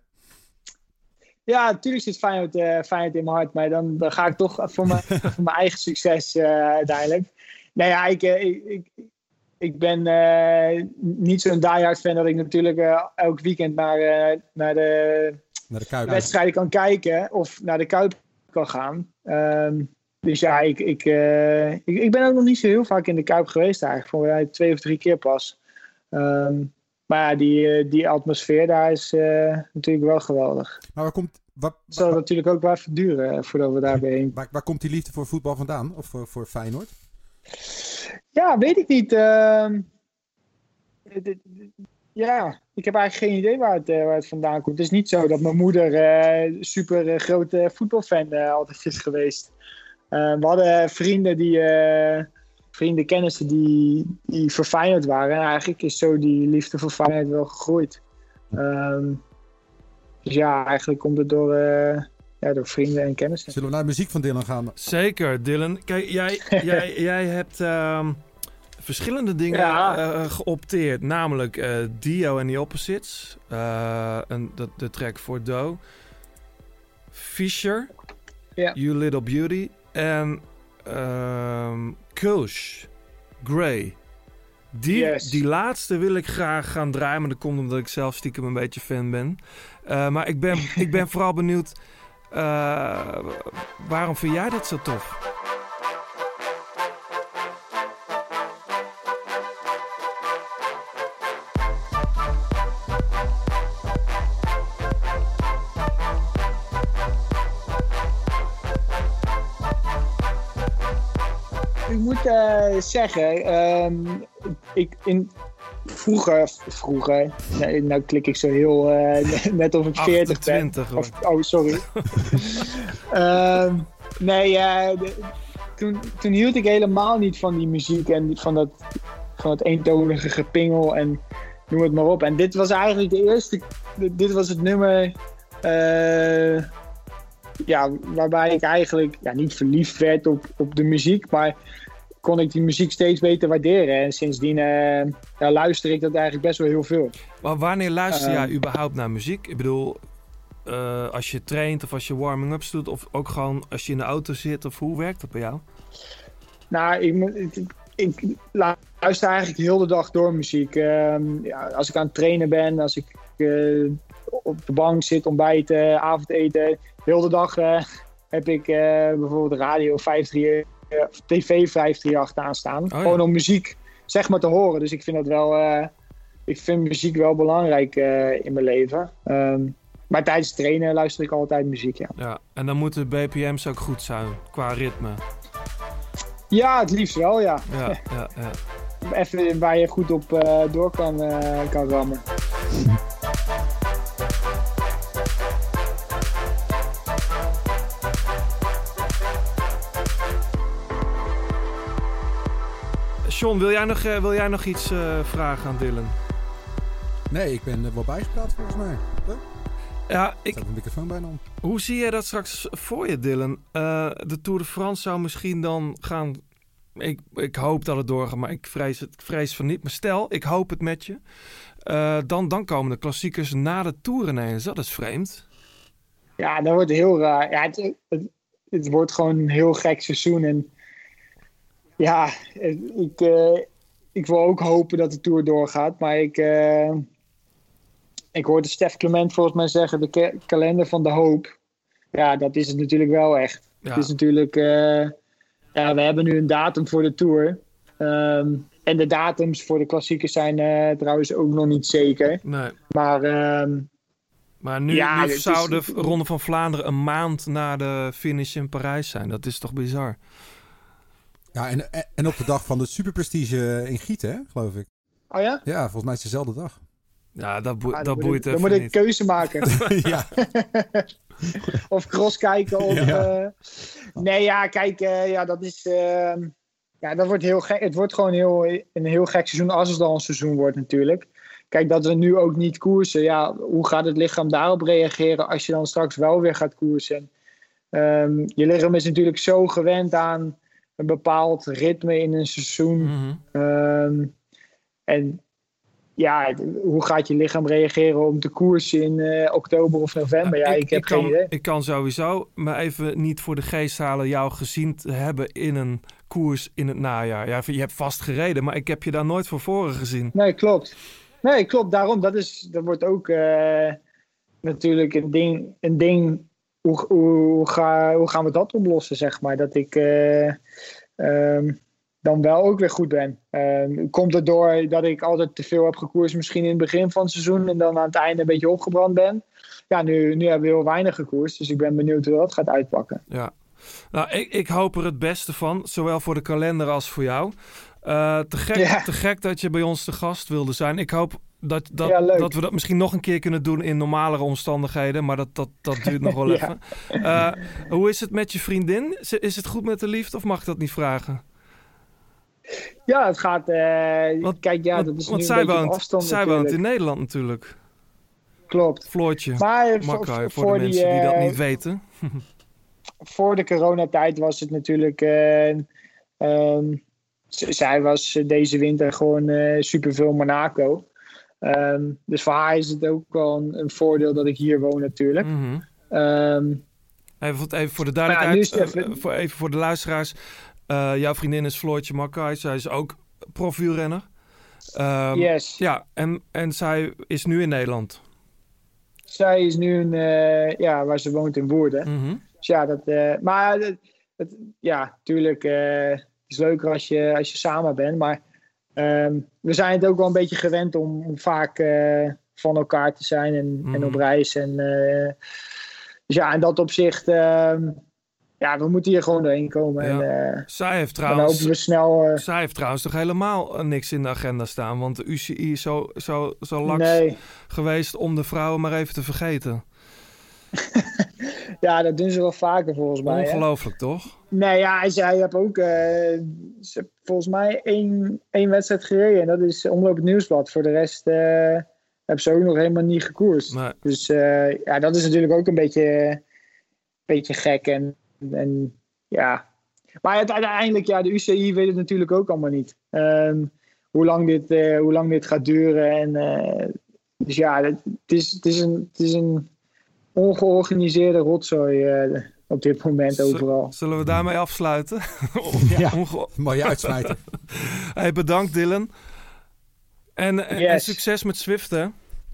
Ja, natuurlijk zit Feyenoord, eh, Feyenoord in mijn hart, maar dan, dan ga ik toch voor mijn, [laughs] voor mijn eigen succes eh, uiteindelijk. Nou ja, ik, eh, ik, ik, ik ben niet zo'n diehard fan dat ik natuurlijk elk weekend naar, naar de Naar de Kuip. wedstrijden kan kijken of naar de Kuip kan gaan. Ehm, dus ja, ik, ik, ik, ik ben ook nog niet zo heel vaak in de Kuip geweest eigenlijk. Voor mij twee of drie keer pas. Ehm, maar ja, die, eh, die atmosfeer daar is eh, natuurlijk wel geweldig. Maar waar komt, waar, Het zal natuurlijk ook wel even duren eh, voordat we daar weer heen. waar, waar komt die liefde voor voetbal vandaan? Of voor, voor Feyenoord? Ja, weet ik niet. Ehm, ja, ik heb eigenlijk geen idee waar het, waar het vandaan komt. Het is niet zo dat mijn moeder eh, super grote voetbalfan altijd is geweest. Eh, we hadden vrienden die, vrienden, kennissen die, die voor Feyenoord waren. En eigenlijk is zo die liefde voor Feyenoord wel gegroeid. Ehm, dus ja, eigenlijk komt het door, eh, ja, door vrienden en kennissen. Zullen we naar de muziek van Dylan gaan? Zeker, Dylan. Kijk, jij, [laughs] jij, jij hebt ehm, verschillende dingen Ja. eh, geopteerd. Namelijk eh, Dio en the Opposites. eh, en de, de track voor Do. Fisher. Ja. You Little Beauty. En ehm Kush. Grey. Die, Yes. die laatste wil ik graag gaan draaien. Maar dat komt omdat ik zelf stiekem een beetje fan ben. Eh, maar ik ben, ik ben [laughs] vooral benieuwd... eh, waarom vind jij dat zo tof? Zeggen, ehm, ik in, vroeger, vroeger, nee, nou klik ik zo heel, eh, [laughs] net of ik 40 ben. 28 hoor. Of, oh, sorry. [laughs] Ehm, nee, de- toen, toen hield ik helemaal niet van die muziek en van dat, van dat eentonige gepingel en noem het maar op. En dit was eigenlijk de eerste, dit was het nummer eh, ja, waarbij ik eigenlijk ja, niet verliefd werd op, op de muziek, maar kon ik die muziek steeds beter waarderen. En sindsdien eh, ja, luister ik dat eigenlijk best wel heel veel. Maar wanneer luister jij Ehm. überhaupt naar muziek? Ik bedoel, eh, als je traint of als je warming-ups doet... of ook gewoon als je in de auto zit... of hoe werkt dat bij jou? Nou, ik, ik, ik luister eigenlijk heel de dag door muziek. Ehm, ja, als ik aan het trainen ben, als ik eh, op de bank zit, ontbijten, avondeten. Heel de dag heb ik bijvoorbeeld radio 538, eh, of tv 538 aanstaan. ja. Gewoon om muziek zeg maar te horen. Dus ik vind dat wel, eh, ik vind muziek wel belangrijk eh, in mijn leven. Ehm, maar tijdens trainen luister ik altijd muziek, ja. Ja, en dan moeten de BPM's ook goed zijn qua ritme. Ja, het liefst wel, ja. Ja, ja, [laughs] ja. Even waar je goed op eh, door kan, eh, kan rammen. Sean, wil jij nog, eh, wil jij nog iets eh, vragen aan Dylan? Nee, ik ben er wel bijgepraat volgens mij. Ja, ik, Staat een microfoon bijna om. hoe zie jij dat straks voor je, Dylan? Eh, de Tour de France zou misschien dan gaan ik, ik hoop dat het doorgaat, maar ik vrees, het, ik vrees van niet. Maar stel, ik hoop het met je. Eh, dan, dan komen de klassiekers na de Tour ineens. Dat is vreemd. Ja, dat wordt heel raar. Ja, het, het, het wordt gewoon een heel gek seizoen. En ja, ik, eh, ik wil ook hopen dat de Tour doorgaat. Maar ik, eh, ik hoorde Stef Clement volgens mij zeggen... de ka- kalender van de hoop. Ja, dat is het natuurlijk wel echt. Ja. Het is natuurlijk... eh, ja, we hebben nu een datum voor de Tour. Ehm, en de datums voor de klassiekers zijn eh, trouwens ook nog niet zeker. Nee. Maar ehm, Maar nu, Ja, nu het is- zou de Ronde van Vlaanderen een maand na de finish in Parijs zijn. Dat is toch bizar? Ja, en, en op de dag van de superprestige in Gieten, hè, geloof ik. oh ja? Ja, volgens mij is het dezelfde dag. Ja, dat, boe- Ah, dat boeit ik, even Dan moet ik niet. keuze maken. [laughs] ja. [laughs] of cross kijken. Of, Ja. eh, nee, ja, kijk, eh, ja, dat is. ehm, ja, dat wordt heel gek. Het wordt gewoon heel, een heel gek seizoen als het al een seizoen wordt, natuurlijk. Kijk, dat we nu ook niet koersen. Ja, hoe gaat het lichaam daarop reageren als je dan straks wel weer gaat koersen? Ehm, je lichaam is natuurlijk zo gewend aan een bepaald ritme in een seizoen. Mhm. Ehm, en ja, hoe gaat je lichaam reageren om te koersen in eh, oktober of november? Ja, ik, heb kan, geen idee. ik kan sowieso maar even niet voor de geest halen jou gezien te hebben in een koers in het najaar. Ja, je hebt vast gereden, maar ik heb je daar nooit van voren gezien. Nee, klopt. Nee, klopt. Daarom, dat, is, dat wordt ook eh, natuurlijk een ding. Een ding hoe, hoe, hoe, ga, hoe gaan we dat oplossen, zeg maar? Dat ik eh, ehm, dan wel ook weer goed ben. Ehm, komt het door dat ik altijd te veel heb gekoerst, misschien in het begin van het seizoen en dan aan het einde een beetje opgebrand ben? Ja, nu, nu hebben we heel weinig gekoerst, dus ik ben benieuwd hoe dat gaat uitpakken. Ja. Nou, ik, ik hoop er het beste van, zowel voor de kalender als voor jou. Eh, te, gek, Ja. te gek dat je bij ons te gast wilde zijn. Ik hoop dat, dat, Ja, dat we dat misschien nog een keer kunnen doen in normalere omstandigheden. Maar dat, dat, dat duurt nog wel [laughs] even. Eh, hoe is het met je vriendin? Is- Is het goed met de liefde of mag ik dat niet vragen? Ja, het gaat. eh, kijk, ja, dat is Want nu zij een woont, afstand. zij woont in Nederland natuurlijk. Klopt. Floortje. Maar eh, voor, voor, de mensen die, dat niet weten. [laughs] voor de coronatijd was het natuurlijk. zij was deze winter gewoon eh superveel Monaco. Ehm, dus voor haar is het ook wel een, een voordeel dat ik hier woon, natuurlijk. Mhm. Ehm, Even, voor- even voor de ja, duidelijkheid, even- eh, voor, even voor de luisteraars. Eh, jouw vriendin is Floortje Makkay. Zij is ook profielrenner. Ehm, yes. Ja, en, en zij is nu in Nederland. Zij is nu een, eh, ja, waar ze woont in Woerden. Mhm. Dus ja, dat, maar het- ja, tuurlijk, het is leuker als je, als je samen bent. Maar ehm, we zijn het ook wel een beetje gewend om, om vaak eh, van elkaar te zijn en, en Mhm. op reis. En, eh, dus ja, in dat opzicht, ehm, ja, we moeten hier gewoon doorheen komen. Ja. En, eh, Zij heeft dan trouwens, hopen we snel... zij heeft trouwens toch helemaal niks in de agenda staan. Want de UCI is zo, zo, zo laks nee, geweest om de vrouwen maar even te vergeten. [laughs] ja, dat doen ze wel vaker volgens mij. hè. Ongelooflijk, toch? Nee, ja, zij heeft ook ze heeft volgens mij één, één wedstrijd gereden. En dat is Omloop het Nieuwsblad. Voor de rest eh hebben ze ook nog helemaal niet gekoerst. Nee. Dus eh, ja, dat is natuurlijk ook een beetje, beetje gek. En, en ja. Maar het, uiteindelijk, ja, de UCI weet het natuurlijk ook allemaal niet. Ehm, hoe, lang dit, hoe lang dit gaat duren. En, dus ja, het, het is, het, is een, het is een ongeorganiseerde rotzooi eh, op dit moment overal. Zullen we daarmee afsluiten? Ja. [laughs] Onge- [laughs] Mooie uitsmijter. [laughs] Hey, bedankt Dylan. En, Yes. succes met Swift, hè?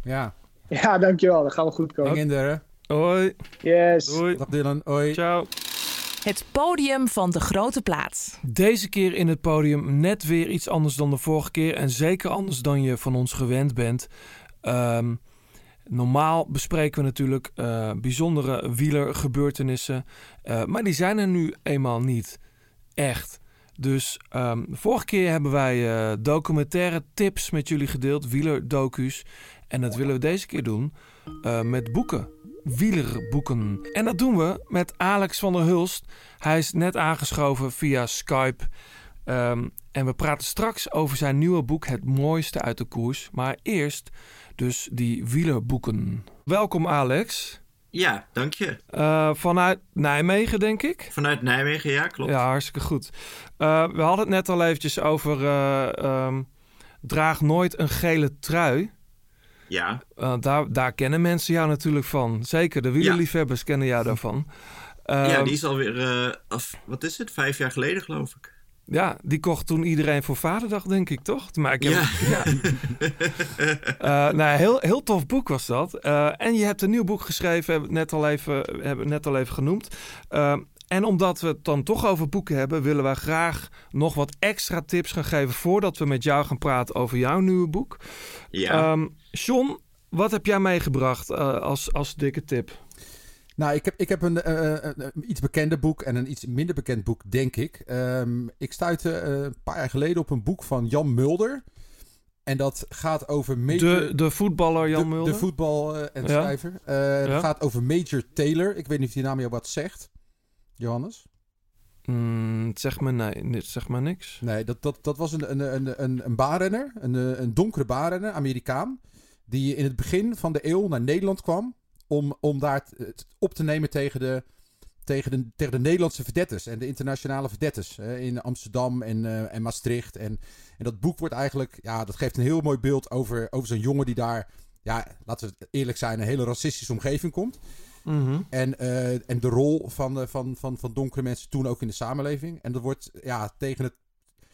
Ja, Ja, dankjewel. Dat gaat wel goed komen. hang in there. Hoi. Yes. Doei. Dag Dylan, hoi. Ciao. Het podium van de grote plaats. Deze keer in het podium net weer iets anders dan de vorige keer. En zeker anders dan je van ons gewend bent. Ehm, normaal bespreken we natuurlijk eh, bijzondere wielergebeurtenissen. eh, maar die zijn er nu eenmaal niet echt. Dus de vorige keer hebben wij eh, documentaire tips met jullie gedeeld. Wielerdocu's. En dat willen we deze keer doen met boeken. Wielerboeken. En dat doen we met Alex van der Hulst. Hij is net aangeschoven via Skype. Ehm, en we praten straks over zijn nieuwe boek Het Mooiste uit de Koers. Maar eerst dus die wielerboeken. Welkom Alex. Ja, dank je. Eh, vanuit Nijmegen, denk ik. Vanuit Nijmegen, ja, klopt. Ja, hartstikke goed. Eh, we hadden het net al eventjes over... eh, ehm, draag nooit een gele trui. Ja, daar, daar kennen mensen jou natuurlijk van. Zeker, de wielerliefhebbers kennen jou daarvan. ja Ehm, die is alweer, af, wat is het, vijf jaar geleden geloof ik. Ja, die kocht toen iedereen voor Vaderdag, denk ik, toch? Maar ik heb, Ja. [laughs] ja. Eh, nou, heel, heel tof boek was dat. Eh, en je hebt een nieuw boek geschreven, hebben we net al even, hebben net al even genoemd. Eh, en omdat we het dan toch over boeken hebben, willen we graag nog wat extra tips gaan geven voordat we met jou gaan praten over jouw nieuwe boek. Ja. Ehm, John, wat heb jij meegebracht als, als dikke tip? Nou, ik heb, ik heb een, eh, eh, een iets bekender boek en een iets minder bekend boek, denk ik. Ehm, ik stuitte eh, een paar jaar geleden op een boek van Jan Mulder. En dat gaat over Major... De, de voetballer Jan de, Mulder? De voetbal eh, en schrijver. Eh, Ja. Het gaat over Major Taylor. Ik weet niet of die naam jou wat zegt. Johannes? Mm, het zegt me nee, zegt me niks. Nee, dat, dat, dat was een, een, een, een, een baanrenner. Een, eh, een donkere baanrenner, Amerikaan. Die in het begin van de eeuw naar Nederland kwam. Om, om daar op te nemen tegen de, tegen de, tegen de Nederlandse verdettes. En de internationale verdettes. eh, in Amsterdam en, eh, en Maastricht. En, en dat boek wordt eigenlijk... Ja, dat geeft een heel mooi beeld over, over zo'n jongen die daar... Ja, laten we eerlijk zijn, een hele racistische omgeving komt. Mhm. En, eh, en de rol van, eh, van, van, van donkere mensen toen ook in de samenleving. En dat wordt ja, tegen het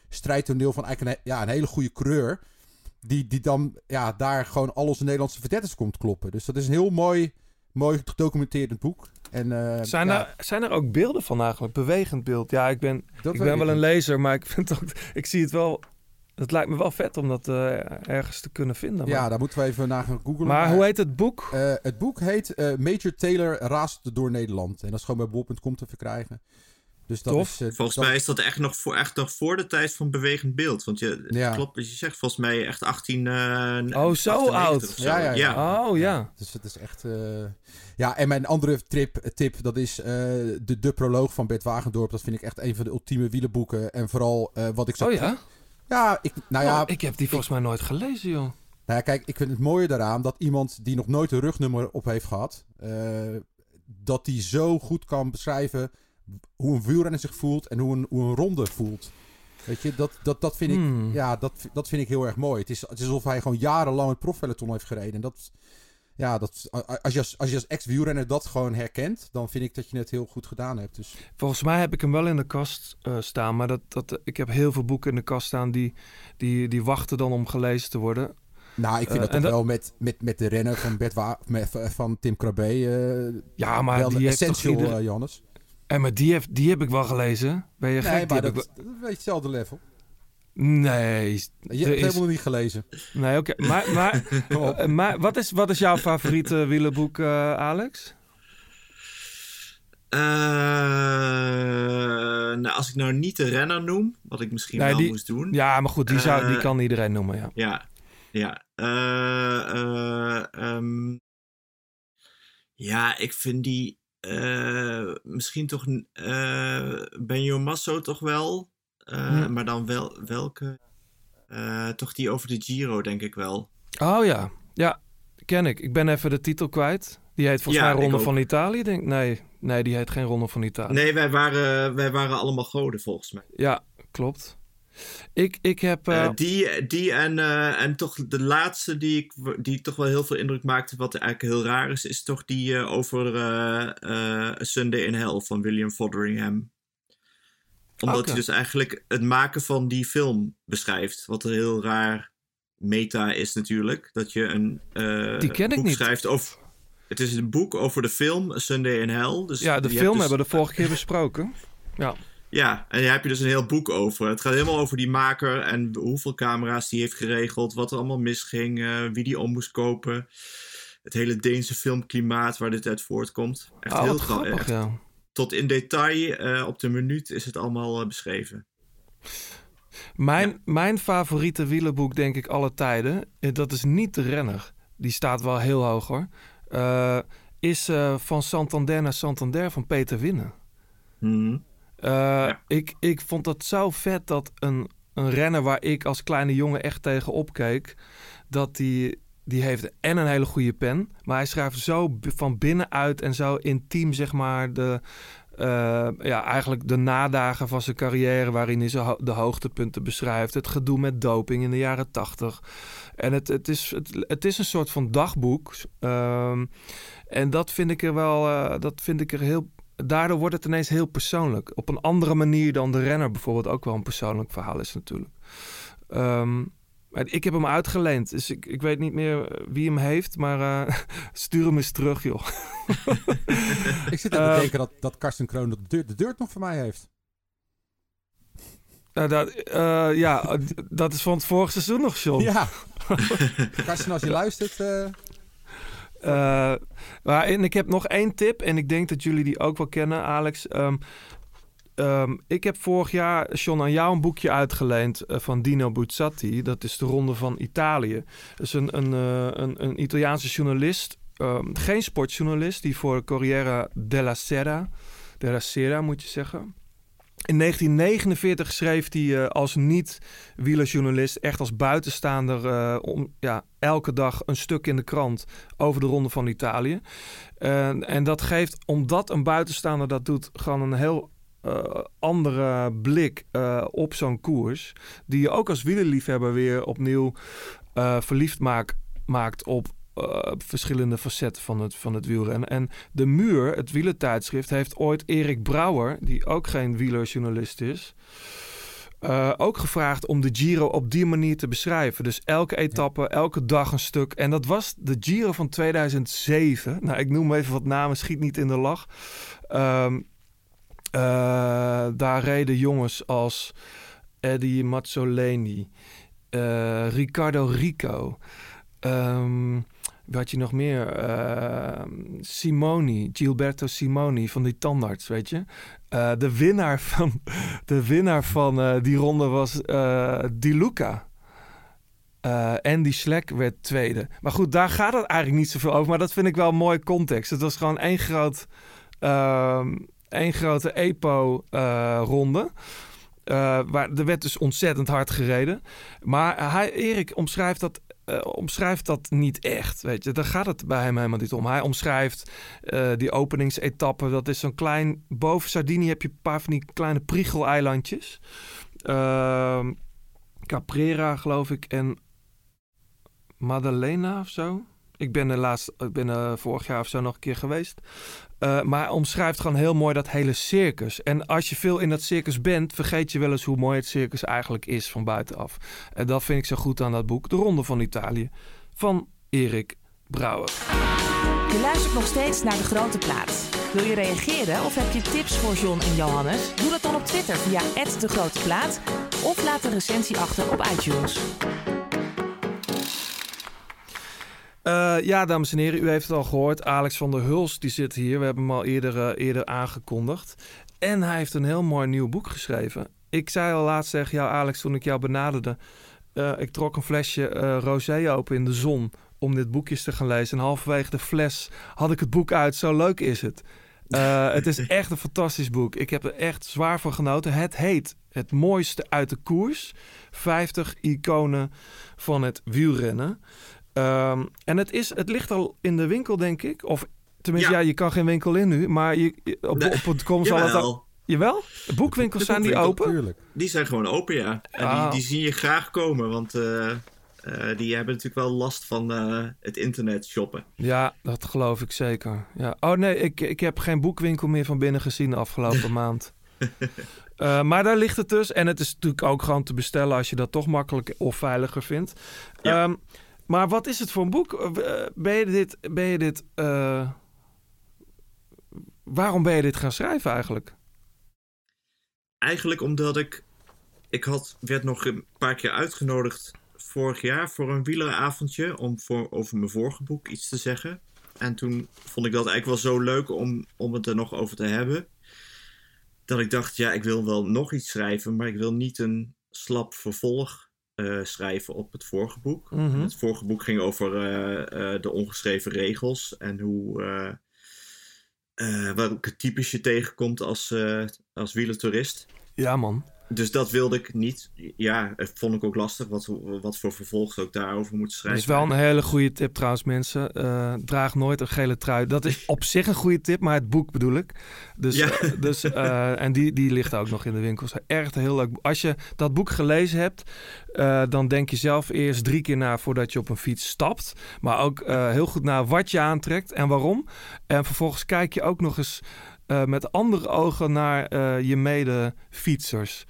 strijdtoneel van eigenlijk een, ja, een hele goede creur. Die, die dan ja, daar gewoon al onze Nederlandse verdetters komt kloppen. Dus dat is een heel mooi, mooi gedocumenteerd boek. En, eh, Zijn, ja, er, zijn er ook beelden van eigenlijk? Bewegend beeld. Ja, ik ben, Dat ik ben ik wel een lezer, maar ik, vind ook, [laughs] ik zie het wel... Het lijkt me wel vet om dat eh, ergens te kunnen vinden. ja, Maar, daar moeten we even naar gaan googlen. maar hoe heet het boek? Eh, het boek heet Major Taylor raast door Nederland. En dat is gewoon bij bol.com te verkrijgen. Dus dat Tof. is, eh, Volgens dat- mij is dat echt nog, voor, echt nog voor de tijd van bewegend beeld. Want je, Ja. klopt wat je zegt, volgens mij echt 18... eh, Oh, zo 98 oud. zo. Ja, ja, ja. Oh ja. Dus het is echt. eh, Ja, en mijn andere trip, tip, dat is eh, de, de proloog van Bert Wagendorp. Dat vind ik echt een van de ultieme wielenboeken. En vooral eh, wat ik zo. Oh ja? Ja, ik, nou ja, Oh, ik heb die volgens mij nooit gelezen, joh. nou ja, kijk, ik vind het mooie daaraan dat iemand die nog nooit een rugnummer op heeft gehad, eh, dat die zo goed kan beschrijven hoe een wielrenner zich voelt en hoe een, hoe een ronde voelt. Weet je, dat, dat, dat, vind ik, Hmm. ja, dat, dat vind ik heel erg mooi. Het is, het is alsof hij gewoon jarenlang het profpeloton heeft gereden. En dat, ja, dat, als je als, als, als ex-wielrenner dat gewoon herkent, dan vind ik dat je het heel goed gedaan hebt. Dus Volgens mij heb ik hem wel in de kast eh, staan. Maar dat, dat, ik heb heel veel boeken in de kast staan die, die, die wachten dan om gelezen te worden. nou, ik vind Eh, dat toch wel met, met, met de renner van, Bert Wa van Tim Krabbe. eh, Ja, maar wel die heeft toch essential, ieder-. En maar die, heeft, die heb ik wel gelezen. Ben je gek? Nee, maar heb dat, ik dat is een beetje hetzelfde level. Nee. Je hebt het is- helemaal niet gelezen. Nee, oké. Maar, [laughs] maar, eh, maar wat, is, wat is jouw favoriete [laughs] wielenboek, eh, Alex? Eh, nou, als ik nou niet de renner noem, wat ik misschien Nee, wel die- moest doen. Ja, maar goed, die, zou, die kan iedereen noemen, ja. Ja, ja. Eh, eh, ehm, ja, ik vind die eh, misschien toch uh, Benjo Masso toch wel. Eh, Hm. Maar dan wel welke? Eh, toch die over de Giro, denk ik wel. Oh ja, ja, ken ik. Ik ben even de titel kwijt. Die heet volgens Ja, mij Ronde van Italië, denk. Nee, nee, die heet geen Ronde van Italië. Nee, wij waren, wij waren allemaal goden volgens mij. Ja, klopt. Ik, ik heb... Eh, die, die en, eh, en toch de laatste die, ik, die toch wel heel veel indruk maakte, wat eigenlijk heel raar is, is toch die over Sunday in Hell van William Fotheringham. Omdat hij dus eigenlijk het maken van die film beschrijft. Wat een heel raar meta is natuurlijk. Dat je een Die ken ik niet. schrijft over... Het is een boek over de film Sunday in Hell. Dus ja, de film dus- hebben we de [laughs] vorige keer besproken. Ja. Ja, en daar heb je dus een heel boek over. Het gaat helemaal over die maker en hoeveel camera's die heeft geregeld, wat er allemaal misging, eh, wie die om moest kopen. Het hele Deense filmklimaat waar dit uit voortkomt. Echt Oh, heel grappig, echt ja. Tot in detail, eh, op de minuut is het allemaal eh, beschreven. Mijn, mijn favoriete wielerboek, denk ik, alle tijden, dat is niet de renner. Die staat wel heel hoog hoor. Is van Santander naar Santander van Peter Winnen. Eh, ik, ik vond dat zo vet dat een, een renner waar ik als kleine jongen echt tegen opkeek, dat die die heeft en een hele goede pen. Maar hij schrijft zo van binnenuit en zo intiem, zeg maar, de, eh, ja, eigenlijk de nadagen van zijn carrière, waarin hij zo de hoogtepunten beschrijft. Het gedoe met doping in de jaren tachtig. En het, het, is, het, het is een soort van dagboek. Ehm, en dat vind ik er wel, eh, dat vind ik er heel. Daardoor wordt het ineens heel persoonlijk. Op een andere manier dan de renner bijvoorbeeld ook wel een persoonlijk verhaal is natuurlijk. Ehm, ik heb hem uitgeleend, dus ik, ik weet niet meer wie hem heeft, maar eh, [laughs] stuur hem eens terug, joh. [laughs] Ik zit aan te denken dat, dat Karsten Kroon de deur, de nog voor mij heeft. Nou, dat, eh, ja, [laughs] dat is van het vorige seizoen nog, John. Ja. Karsten, als je luistert... eh, Eh, maar, en ik heb nog één tip, en ik denk dat jullie die ook wel kennen, Alex. Ehm, ehm, ik heb vorig jaar, John, aan jou een boekje uitgeleend eh, van Dino Buzzati. Dat is de Ronde van Italië. Dat is een, een, eh, een, een Italiaanse journalist, ehm, geen sportjournalist, die voor Corriere della Sera, della Sera moet je zeggen. In 1949 schreef hij eh, als niet-wielerjournalist, echt als buitenstaander, eh, om, ja, elke dag een stuk in de krant over de Ronde van Italië. En- en dat geeft, omdat een buitenstaander dat doet, gewoon een heel eh, andere blik eh, op zo'n koers. Die je ook als wielerliefhebber weer opnieuw eh, verliefd maak- maakt op eh, verschillende facetten van het, van het wielrennen. En De Muur, het wielertijdschrift, heeft ooit Erik Brouwer, die ook geen wielerjournalist is, eh, ook gevraagd om de Giro op die manier te beschrijven. Dus elke etappe, elke dag een stuk. En dat was de Giro van 2007. Nou, ik noem even wat namen, schiet niet in de lach. Ehm, eh, daar reden jongens als Eddie Mazzoleni, Riccardo Rico. ehm, wat je nog meer? Ehm, Simoni, Gilberto Simoni van die tandarts, weet je. Eh, de winnaar van, [laughs] de winnaar van eh, die ronde was eh Di Luca. Eh Andy Schleck werd tweede. Maar goed, daar gaat het eigenlijk niet zoveel over. Maar dat vind ik wel een context. Het was gewoon één, groot, ehm, één grote EPO-ronde. Waar, er werd dus ontzettend hard gereden. Maar hij, Erik omschrijft dat, eh, omschrijft dat niet echt. Weet je. Daar gaat het bij hem helemaal niet om. Hij omschrijft eh, die openingsetappe. Dat is zo'n klein... Boven Sardinië heb je een paar van die kleine priegeleilandjes. Ehm Caprera, geloof ik. En Maddalena of zo. Ik ben er laatst, ik ben er vorig jaar of zo nog een keer geweest. Eh, maar omschrijft gewoon heel mooi dat hele circus. En als je veel in dat circus bent, vergeet je wel eens hoe mooi het circus eigenlijk is van buitenaf. En dat vind ik zo goed aan dat boek, De Ronde van Italië, van Erik Brouwer. Je luistert nog steeds naar De Grote Plaat. Wil je reageren of heb je tips voor John en Johannes? Doe dat dan op Twitter via De Grote Plaat of laat een recensie achter op iTunes. Eh, ja, dames en heren, u heeft het al gehoord. Alex van der Hulst die zit hier. We hebben hem al eerder, eh, eerder aangekondigd. En hij heeft een heel mooi nieuw boek geschreven. Ik zei al laatst tegen jou, Alex, toen ik jou benaderde. eh, ik trok een flesje rosé open in de zon om dit boekjes te gaan lezen. En halverwege de fles had ik het boek uit. Zo leuk is het. [laughs] Het is echt een fantastisch boek. Ik heb er echt zwaar van genoten. Het heet Het mooiste uit de koers. 50 iconen van het wielrennen. Ehm, en het, is, het ligt al in de winkel, denk ik. Of tenminste, ja, Ja. je kan geen winkel in nu. Maar je, op, Nee, op het kom zal het al... Jawel? De boekwinkels De zijn die open? Tuurlijk. Die zijn gewoon open, ja. En Ah. die, die zie je graag komen, want eh, eh, die hebben natuurlijk wel last van eh, het internet shoppen. Ja, dat geloof ik zeker. Ja. Oh nee, ik, ik heb geen boekwinkel meer van binnen gezien de afgelopen [laughs] maand. Maar daar ligt het dus. En het is natuurlijk ook gewoon te bestellen als je dat toch makkelijker of veiliger vindt. Ja. Ehm, maar wat is het voor een boek? Eh, ben je dit... Ben je dit eh, waarom ben je dit gaan schrijven eigenlijk? Eigenlijk omdat ik... Ik had, werd nog een paar keer uitgenodigd vorig jaar voor een wieleravondje... om voor, over mijn vorige boek iets te zeggen. En toen vond ik dat eigenlijk wel zo leuk om, om het er nog over te hebben... dat ik dacht, ja, ik wil wel nog iets schrijven... maar ik wil niet een slap vervolg eh, schrijven op het vorige boek. Mhm. Het vorige boek ging over eh, eh, de ongeschreven regels... en hoe... welke types je tegenkomt als, als wielertourist. Ja man. Dus dat wilde ik niet. Ja, dat vond ik ook lastig wat, wat voor vervolg ook daarover moet Dat schrijven. is wel een hele goede tip trouwens, mensen. Eh, draag nooit een gele trui. Dat is op zich een goede tip, maar het boek bedoel ik. Dus, Ja. eh, dus, eh, en die, die ligt ook nog in de winkels. Echt heel leuk. Als je dat boek gelezen hebt, dan denk je zelf eerst drie keer na voordat je op een fiets stapt. Maar ook heel goed na wat je aantrekt en waarom. En vervolgens kijk je ook nog eens met andere ogen naar je mede-fietsers.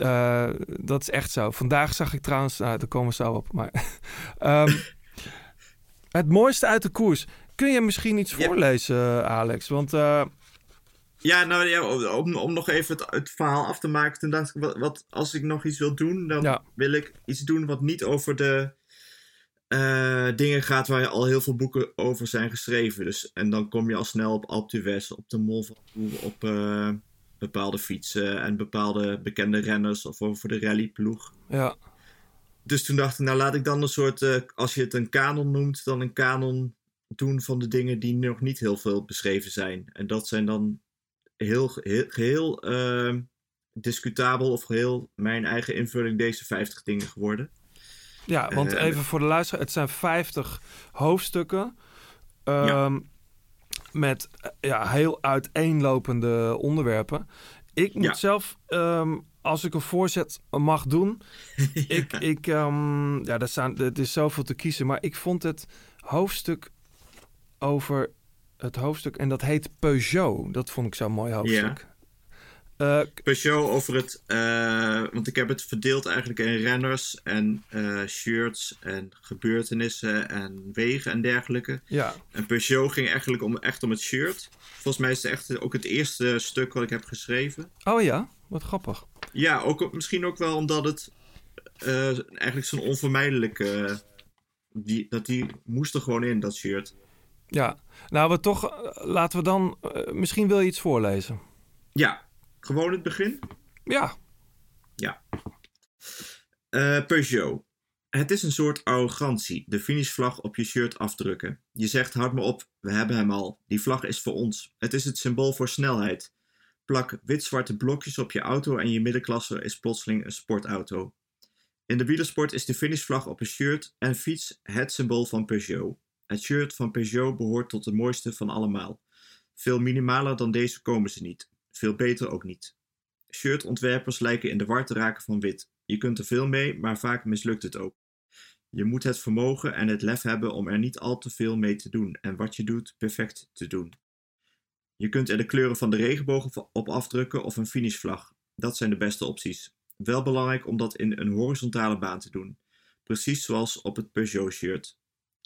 Eh, dat is echt zo. Vandaag zag ik trouwens, nou, daar komen we zo op. Maar [laughs] ehm, het mooiste uit de koers. Kun je misschien iets voorlezen, Alex? Want eh, Ja, nou ja, om, om nog even het, het verhaal af te maken. Toen dacht ik, wat, wat, als ik nog iets wil doen, dan Ja. wil ik iets doen wat niet over de eh, dingen gaat waar al heel veel boeken over zijn geschreven. Dus, en dan kom je al snel op Alpe d'Huez, op de Mont Ventoux, op bepaalde fietsen en bepaalde bekende renners of over de rallyploeg. ja, Dus toen dacht ik, nou laat ik dan een soort, eh, als je het een kanon noemt, dan een kanon doen van de dingen die nog niet heel veel beschreven zijn. En dat zijn dan heel, geheel, geheel eh, discutabel of geheel mijn eigen invulling deze 50 dingen geworden. ja, want Eh, even voor de luisteraar. Het zijn 50 hoofdstukken. ehm, Met eh, ja, heel uiteenlopende onderwerpen. Ik moet Ja. zelf, ehm, als ik een voorzet mag doen. [laughs] ik, ik, ehm, ja, er, staan, er is zoveel te kiezen. Maar ik vond het hoofdstuk over het hoofdstuk. En dat heet Peugeot. Dat vond ik zo'n mooi hoofdstuk. Eh, Peugeot over het, eh, want ik heb het verdeeld eigenlijk in renners en eh, shirts en gebeurtenissen en wegen en dergelijke. ja, En Peugeot ging eigenlijk om, echt om het shirt. Volgens mij is het echt ook het eerste stuk wat ik heb geschreven. Oh ja, wat grappig. Ja, ook, misschien ook wel omdat het eigenlijk zo'n onvermijdelijke... die, dat die moest er gewoon in, dat shirt. Ja, nou we toch, laten we dan, misschien wil je iets voorlezen. Ja, gewoon het begin. Ja, Ja. Eh, Peugeot. Het is een soort arrogantie, de finishvlag op je shirt afdrukken. Je zegt, houd me op, we hebben hem al. Die vlag is voor ons. Het is het symbool voor snelheid. Plak wit-zwarte blokjes op je auto en je middenklasse is plotseling een sportauto. In de wielersport is de finishvlag op een shirt en fiets het symbool van Peugeot. Het shirt van Peugeot behoort tot de mooiste van allemaal. Veel minimaler dan deze komen ze niet. Veel beter ook niet. Shirtontwerpers lijken in de war te raken van wit. Je kunt er veel mee, maar vaak mislukt het ook. Je moet het vermogen en het lef hebben om er niet al te veel mee te doen en wat je doet perfect te doen. Je kunt er de kleuren van de regenboog op afdrukken of een finishvlag. Dat zijn de beste opties. Wel belangrijk om dat in een horizontale baan te doen. Precies zoals op het Peugeot-shirt.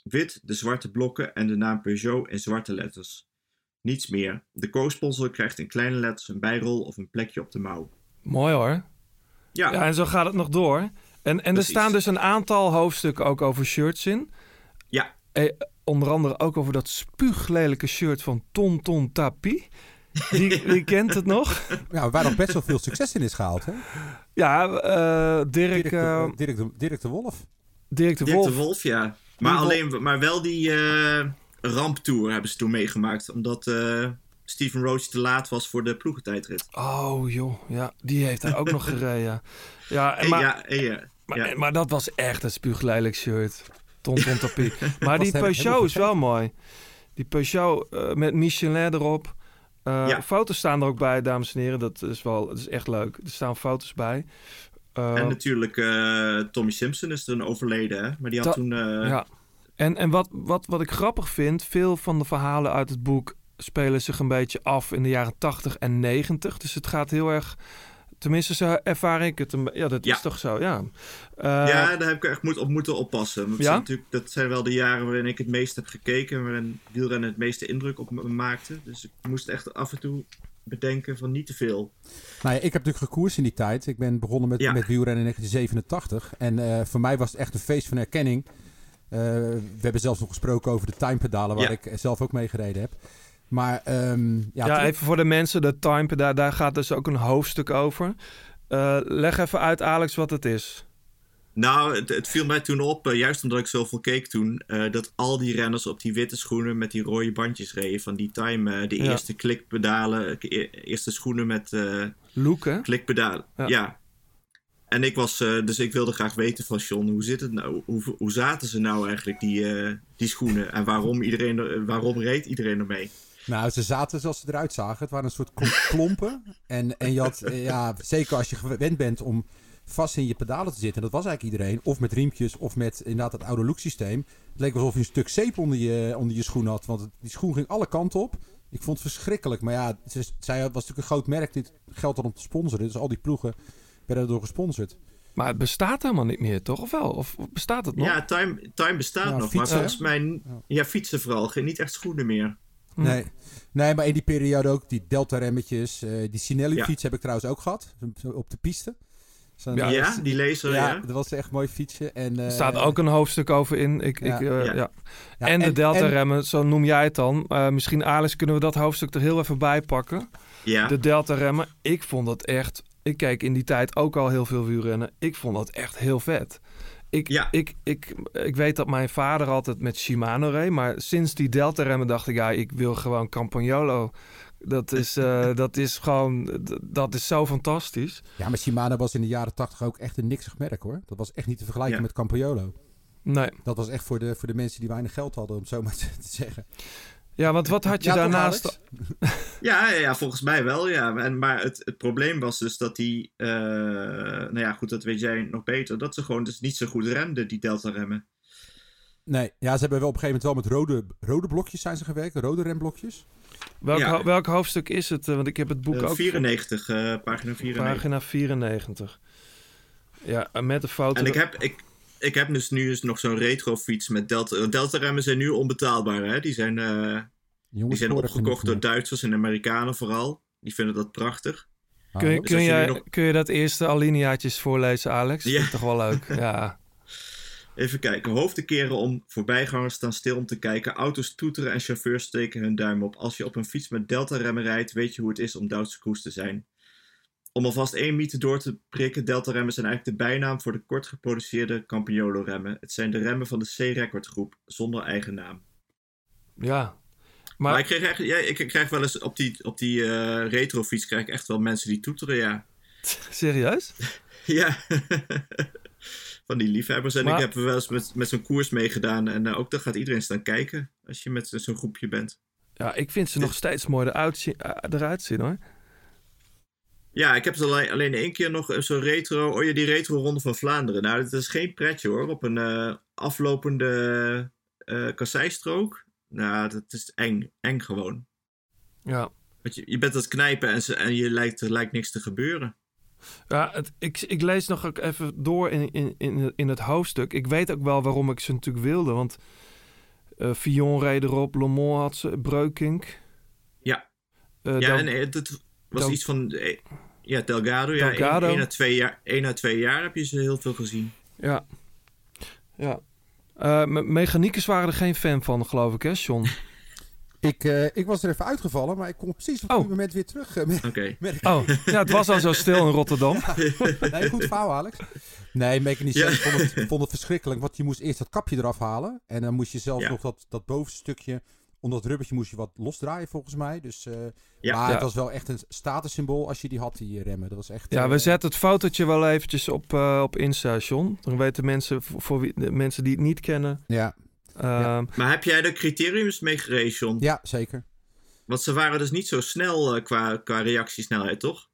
Wit, de zwarte blokken en de naam Peugeot in zwarte letters. Niets meer. De co-sponsor krijgt in kleine letters een bijrol of een plekje op de mouw. mooi hoor. Ja, Ja, en zo gaat het nog door. En, en er staan dus een aantal hoofdstukken ook over shirts in. ja. Eh, onder andere ook over dat spuuglelijke shirt van Ton Ton Tapi. Die, [laughs] wie kent het nog? Ja, waar nog best wel veel succes in is gehaald. Hè? Ja, eh, Dirk, Dirk, de, eh, Dirk, de, Dirk de Wolf. Dirk de Dirk Wolf. de Wolf, ja. Maar, Die alleen, maar wel die eh ramptour hebben ze toen meegemaakt. Omdat eh Steven Roach te laat was voor de ploegentijdrit. Oh joh, ja, die heeft hij ook nog [laughs] gereden. Ja, en maar, ja, en ja, maar, ja. maar dat was echt een spuuglelijk shirt. Ton Ton Tapi. Maar die Peugeot is wel mooi. Die Peugeot eh, met Michelin erop. Eh, Ja. Foto's staan er ook bij, dames en heren. Dat is wel, dat is echt leuk. Er staan foto's bij. En natuurlijk, eh, Tommy Simpson is toen overleden, hè? Maar die had toen... eh, ja. En, en wat, wat, wat ik grappig vind, veel van de verhalen uit het boek spelen zich een beetje af in de jaren 80 en 90. Dus het gaat heel erg. Tenminste, zo ervaar ik het. Een, ja, dat Ja. is toch zo, ja. Eh, ja, daar heb ik echt moet, op moeten oppassen. Want het Ja? zijn natuurlijk, dat zijn wel de jaren waarin ik het meest heb gekeken. Waarin wielrennen het meeste indruk op me maakte. Dus ik moest echt af en toe bedenken van niet te veel. Nou ja, ik heb natuurlijk gekoerst in die tijd. Ik ben begonnen met, Ja. met wielrennen in 1987. En eh, voor mij was het echt een feest van erkenning. Eh, we hebben zelfs nog gesproken over de timepedalen, waar Ja. ik zelf ook mee gereden heb. Maar ehm, ja, even voor de mensen, de time, daar, daar gaat dus ook een hoofdstuk over. Eh, leg even uit, Alex, wat het is. Nou, het, het viel mij toen op, eh, juist omdat ik zoveel keek toen, eh, dat al die renners op die witte schoenen met die rode bandjes reden. Van die time, de Ja. eerste klikpedalen, e- eerste schoenen met eh Look, hè? klikpedalen. Ja. Ja. En ik was, eh, dus ik wilde graag weten van John, hoe zit het nou? Hoe, hoe zaten ze nou eigenlijk, die, eh, die schoenen? En waarom, iedereen, er- waarom reed iedereen ermee? Nou, ze zaten zoals ze eruit zagen. Het waren een soort klomp- klompen. En, en eh, ja, zeker als je gewend bent om vast in je pedalen te zitten. En dat was eigenlijk iedereen. Of met riempjes, of met inderdaad het oude look systeem. Het leek alsof je een stuk zeep onder je, onder je schoen had. Want het- die schoen ging alle kanten op. Ik vond het verschrikkelijk. Maar ja, zij was natuurlijk een groot merk. Dit geldt dan om te sponsoren. Dus al die ploegen werden erdoor gesponsord. Maar het bestaat helemaal niet meer, toch? Of wel? Of bestaat het nog? Ja, Time, time bestaat Ja, nog, fietsen, maar volgens mij, ja, fietsen vooral, geen- niet echt schoenen meer. Hm. Nee. nee, maar in die periode ook die Delta-remmetjes. eh, die Sinelli-fiets heb ik trouwens ook gehad. Op de piste. Ja. Ja, die laser, ja. Ja, dat was echt mooi fietsje. En, eh, Er staat ook een hoofdstuk over in. Ik, Ja. ik, eh, Ja. ja. ja, en de en- delta-remmen, zo noem jij het dan. Eh, misschien, Alex, kunnen we dat hoofdstuk er heel even bij pakken. Ja, De delta-remmen, ik vond dat echt... Ik keek in die tijd ook al heel veel wielrennen. Ik vond dat echt heel vet. Ik, Ja. ik, ik, ik weet dat mijn vader altijd met Shimano reed. Maar sinds die delta-remmen dacht ik... Ja, ik wil gewoon Campagnolo. Dat is, [laughs] eh, dat is gewoon... Dat is zo fantastisch. Ja, maar Shimano was in de jaren tachtig ook echt een niksig merk hoor. Dat was echt niet te vergelijken Ja. met Campagnolo. Nee. Dat was echt voor de, voor de mensen die weinig geld hadden, om het zo maar [laughs] te zeggen. Ja, want wat had je Ja, daarnaast... Ja, ja, ja, volgens mij wel, ja. En, maar het, het probleem was dus dat die, eh, nou ja, goed, dat weet jij nog beter, dat ze gewoon dus niet zo goed remden, die delta-remmen. Nee, ja, ze hebben wel op een gegeven moment wel met rode, rode blokjes zijn ze gewerkt, rode remblokjes. Welk, Ja. ho- welk hoofdstuk is het? Eh, Want ik heb het boek Eh, ook... 94, eh, pagina 94. Pagina 94. Ja, en met de foto... En ik heb, ik, ik heb dus nu dus nog zo'n retrofiets met delta. Delta-remmen zijn nu onbetaalbaar, hè? Die zijn, eh, die zijn opgekocht door. Duitsers en Amerikanen vooral. Die vinden dat prachtig. Kun je, Ah, Dus kun, je jij, nu nog- kun je dat eerste alineaatjes voorlezen, Alex? Ja. Vind ik toch wel leuk. [laughs] Ja. Even kijken. Hoofden keren om, voorbijgangers staan stil om te kijken. Auto's toeteren en chauffeurs steken hun duim op. Als je op een fiets met delta-remmen rijdt, weet je hoe het is om Duitse koers te zijn. Om alvast één mythe door te prikken, delta-remmen zijn eigenlijk de bijnaam voor de kort geproduceerde Campagnolo-remmen. Het zijn de remmen van de C-Record groep, zonder eigen naam. ja. Maar, Maar, ik, krijg echt, ja, ik krijg wel eens op die, op die eh, retrofiets krijg ik echt wel mensen die toeteren, ja. [laughs] serieus? [laughs] Ja, [laughs] van die liefhebbers. En Maar- ik heb wel eens met, met zo'n koers meegedaan. En eh, ook daar gaat iedereen staan kijken als je met zo'n groepje bent. Ja, ik vind ze nog steeds mooi eruit, zien- eh, eruit zien, hoor. Ja, ik heb het alleen, alleen één keer nog eh, zo'n retro... Oh ja, die retro Ronde van Vlaanderen. Nou, dat is geen pretje hoor. Op een eh, aflopende eh kasseistrook. Nou, dat is eng. Eng gewoon. Ja. Want je, je bent aan het knijpen en, en je lijkt, er lijkt niks te gebeuren. Ja, het, ik, ik lees nog ook even door in, in, in, in het hoofdstuk. Ik weet ook wel waarom ik ze natuurlijk wilde. Want eh Fillon reed erop, Le Mans had ze, Breukink. Ja. Ja, en dat was Del- iets van... eh, ja, Delgado. Ja, Delgado. Één, één, à twee jaar, één à twee jaar heb je ze heel veel gezien. Ja. Ja. Eh, me- mechaniekers waren er geen fan van, geloof ik, hè, John? [laughs] Ik, eh, ik was er even uitgevallen, maar ik kom precies op Oh. het moment weer terug. met- Oké. [laughs] met- Oh, ja, het was al zo stil in Rotterdam. [laughs] Nee, goed verhaal, Alex. Nee, mechanicien Ja. vond, het, vond het verschrikkelijk, want je moest eerst dat kapje eraf halen. En dan moest je zelfs Ja. nog dat, dat bovenste stukje, onder dat rubbertje moest je wat losdraaien volgens mij. Dus, eh, Ja. maar Ja. het was wel echt een statussymbool als je die had, die remmen. Dat was echt... Ja, eh, we zetten het fotootje wel eventjes op, eh, op Insta, John. Dan weten mensen, voor, voor wie, de mensen die het niet kennen. Ja, Ehm, Maar heb jij de criteriums meegereden, John? ja, zeker. Want ze waren dus niet zo snel eh, qua, qua reactiesnelheid, toch?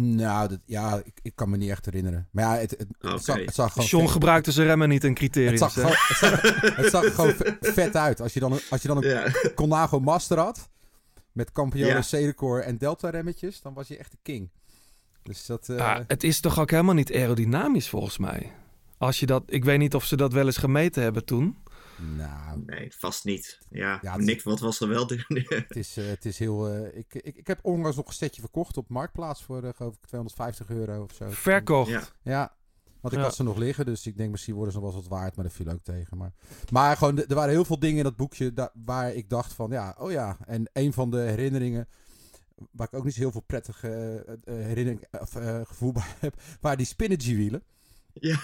Nou, dat, ja, ik, ik kan me niet echt herinneren. Maar ja, het, het, zag, het zag gewoon... John vet- gebruikte zijn remmen niet in het criteriums. zag, hè? gewoon, het, zag, het zag gewoon [laughs] ve- vet uit. Als je dan een, als je dan een Ja. Colnago Master had, met Campione, Ja. C-record en Delta remmetjes, dan was je echt de king. Dus dat... eh, Ja, het is toch ook helemaal niet aerodynamisch volgens mij. Als je dat, ik weet niet of ze dat wel eens gemeten hebben toen. Nou, Nee, vast niet. Ja, Ja, Nick, wat was er wel? [laughs] het is, eh, het is heel... eh, ik, ik, ik heb onlangs nog een setje verkocht op Marktplaats voor, eh, geloof ik, 250 euro of zo. Verkocht. Ja. Ja, want ik Ja. had ze nog liggen, dus ik denk misschien worden ze nog wel eens wat waard, maar dat viel ook tegen. Maar, maar gewoon, er waren heel veel dingen in dat boekje waar ik dacht van, ja, oh ja. En een van de herinneringen, waar ik ook niet zo heel veel prettige herinnering, of, gevoel bij heb, waren die Spinergy wielen. Ja.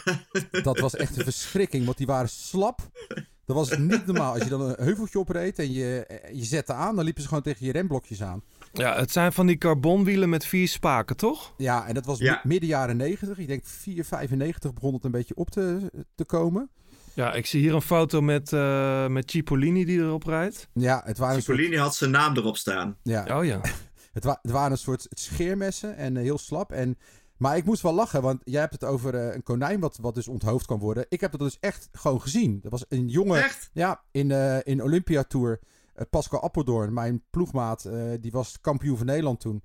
Dat was echt een verschrikking, want die waren slap. [laughs] Dat was niet normaal. Als je dan een heuveltje opreed en je, eh, je zette aan, dan liepen ze gewoon tegen je remblokjes aan. Ja, het zijn van die carbonwielen met vier spaken, toch? Ja, en dat was Ja. midden jaren 90. Ik denk 4,95 begon het een beetje op te, te komen. Ja, ik zie hier een foto met, eh met Cipollini die erop rijdt. Ja, het waren soort, Cipollini had zijn naam erop staan. ja, Oh ja. [laughs] het, wa- het waren een soort scheermessen en eh, heel slap. En, maar ik moest wel lachen, want jij hebt het over eh, een konijn wat, wat dus onthoofd kan worden. Ik heb dat dus echt gewoon gezien. Dat was een jongen Echt? Ja, in, eh in Olympia Tour. eh, Pascal Appeldoorn, mijn ploegmaat, eh, die was kampioen van Nederland toen.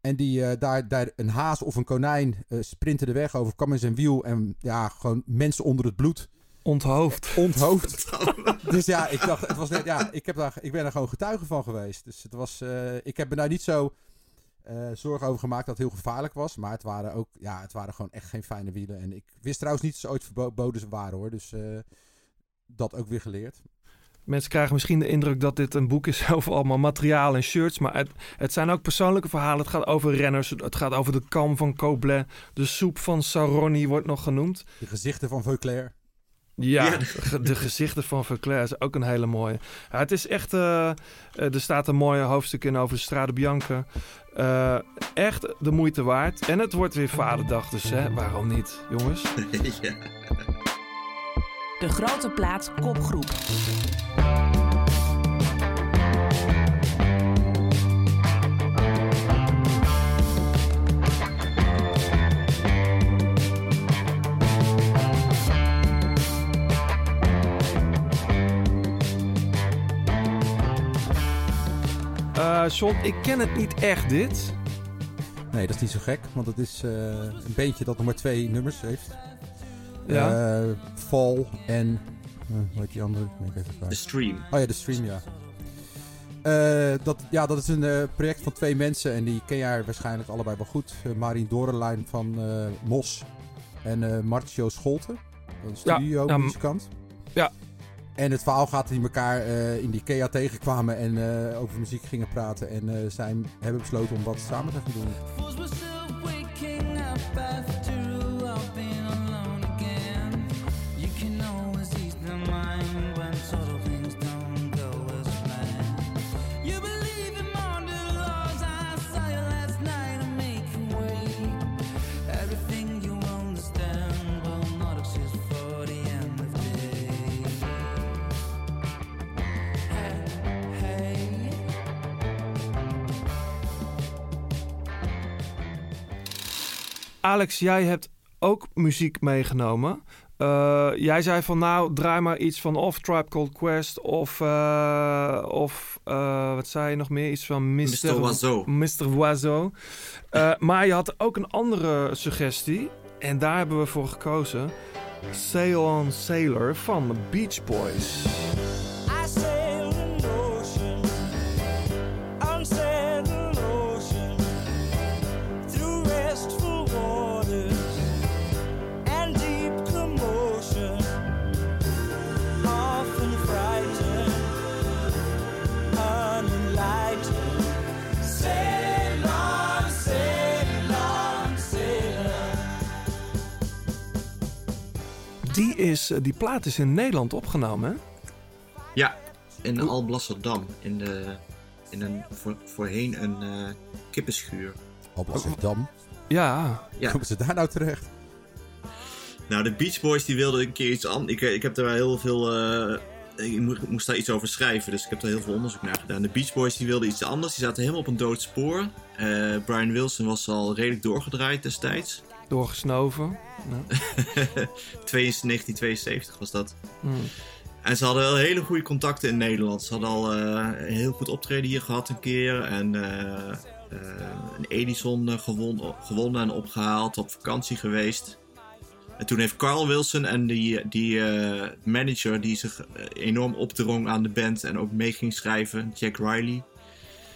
En die eh, daar, daar een haas of een konijn eh sprintte de weg over, kwam in zijn wiel en ja, gewoon mensen onder het bloed Onthoofd. onthoofd. dus ja, ik dacht, het was net, ja, ik, heb daar, ik ben er gewoon getuige van geweest. Dus het was, eh, ik heb me daar niet zo eh, zorgen over gemaakt dat het heel gevaarlijk was. Maar het waren ook, ja, het waren gewoon echt geen fijne wielen. En ik wist trouwens niet dat ze ooit verboden waren hoor. Dus eh, dat ook weer geleerd. Mensen krijgen misschien de indruk dat dit een boek is [laughs] over allemaal materiaal en shirts. Maar het, het zijn ook persoonlijke verhalen. Het gaat over renners. Het gaat over de kam van Koblen. De soep van Saronni wordt nog genoemd. De gezichten van Veuclair. Ja, de gezichten van Verclair is ook een hele mooie. Ja, het is echt... eh, eh, er staat een mooi hoofdstuk in over de Strade Bianca. Eh, echt de moeite waard. En het wordt weer Vaderdag, dus hè, waarom niet, jongens? [laughs] ja. De grote plaat kopgroep. Eh John, ik ken het niet echt, dit. Nee, dat is niet zo gek, want het is eh, een beentje dat nog maar twee nummers heeft. Ja. Eh, Fall en... eh, hoe heet die andere? Even De stream. Oh ja, de stream, ja. Eh, dat, ja, dat is een eh, project van twee mensen en die ken jij waarschijnlijk allebei wel goed. Uh, Marien Dorenlijn van eh, Mos en eh Martio Scholten, een studio ja, muzikant. ja. En het verhaal gaat dat die elkaar eh, in die IKEA tegenkwamen en eh, over muziek gingen praten. En eh, zij hebben besloten om wat samen te gaan doen. Alex, jij hebt ook muziek meegenomen. Eh, jij zei van nou, draai maar iets van of Tribe Called Quest of, eh, of eh, wat zei je nog meer? Iets van Mr. Mr. Eh, maar je had ook een andere suggestie en daar hebben we voor gekozen. Sail on Sailor van de Beach Boys. Die, is, eh, die plaat is in Nederland opgenomen, hè? Ja, in Alblasserdam. In, de, in een, voor, voorheen een eh, kippenschuur. Alblasserdam. Ja. Ja. Komen ze daar nou terecht? Nou, de Beach Boys die wilden een keer iets anders. Ik, ik heb er wel heel veel. eh, ik mo- moest daar iets over schrijven, dus ik heb er heel veel onderzoek naar gedaan. De Beach Boys die wilden iets anders. Die zaten helemaal op een dood spoor. Eh, Brian Wilson was al redelijk doorgedraaid destijds. Doorgesnoven. Ja. [laughs] 1972 was dat. Hmm. En ze hadden wel hele goede contacten in Nederland. Ze hadden al eh, een heel goed optreden hier gehad een keer. En eh, eh, een Edison eh, gewon, gewonnen en opgehaald. Op vakantie geweest. En toen heeft Carl Wilson en die, die eh, manager die zich eh, enorm opdrong aan de band en ook mee ging schrijven, Jack Riley.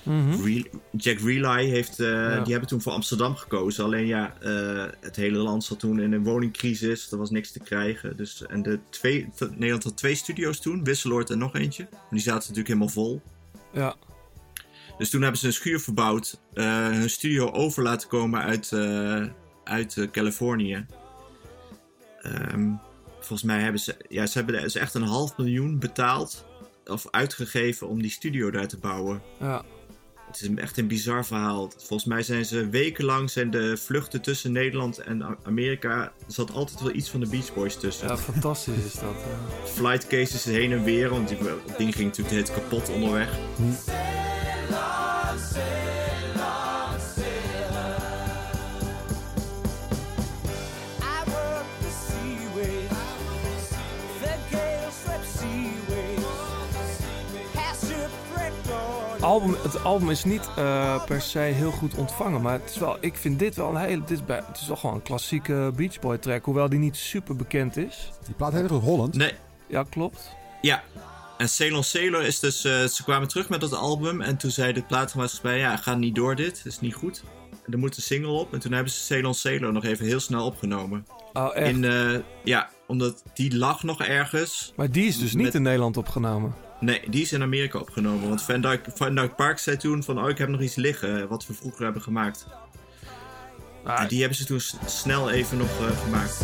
Mhm. Re- Jack Relay heeft, eh, Ja. die hebben toen voor Amsterdam gekozen. Alleen ja, eh, het hele land zat toen in een woningcrisis. Er was niks te krijgen. Dus, en de twee, Nederland had twee studio's toen. Wisseloord en nog eentje. En die zaten natuurlijk helemaal vol. Ja. Dus toen hebben ze een schuur verbouwd. eh, hun studio over laten komen uit, uit Californië. Ehm, volgens mij hebben ze, ja, ze hebben dus echt een half miljoen betaald of uitgegeven om die studio daar te bouwen. Ja. Het is echt een bizar verhaal. Volgens mij zijn ze wekenlang zijn de vluchten tussen Nederland en Amerika. Er zat altijd wel iets van de Beach Boys tussen. Ja, fantastisch is dat. ja. Flight cases heen en weer, want die, ding ging natuurlijk het kapot onderweg. I Album, het album is niet eh, per se heel goed ontvangen, maar het is wel, ik vind dit wel een hele. Dit is, bij, het is wel gewoon een klassieke Beach Boy track, hoewel die niet super bekend is. Die plaat heet toch Holland? Nee, Ja, klopt. ja. En Ceylon Sailor is dus... eh, ze kwamen terug met dat album en toen zei de platenmaatschappij... Ja, gaat niet door dit, dat is niet goed. En er moet een single op. En toen hebben ze Ceylon Sailor nog even heel snel opgenomen. Oh, echt? In, eh, ja, omdat die lag nog ergens. Maar die is dus niet Met- in Nederland opgenomen. Nee, die is in Amerika opgenomen. Want Van Dyke, Van Dyke Park zei toen van... Oh, ik heb nog iets liggen eh, wat we vroeger hebben gemaakt. Ah, En die hebben ze toen snel even nog eh, gemaakt.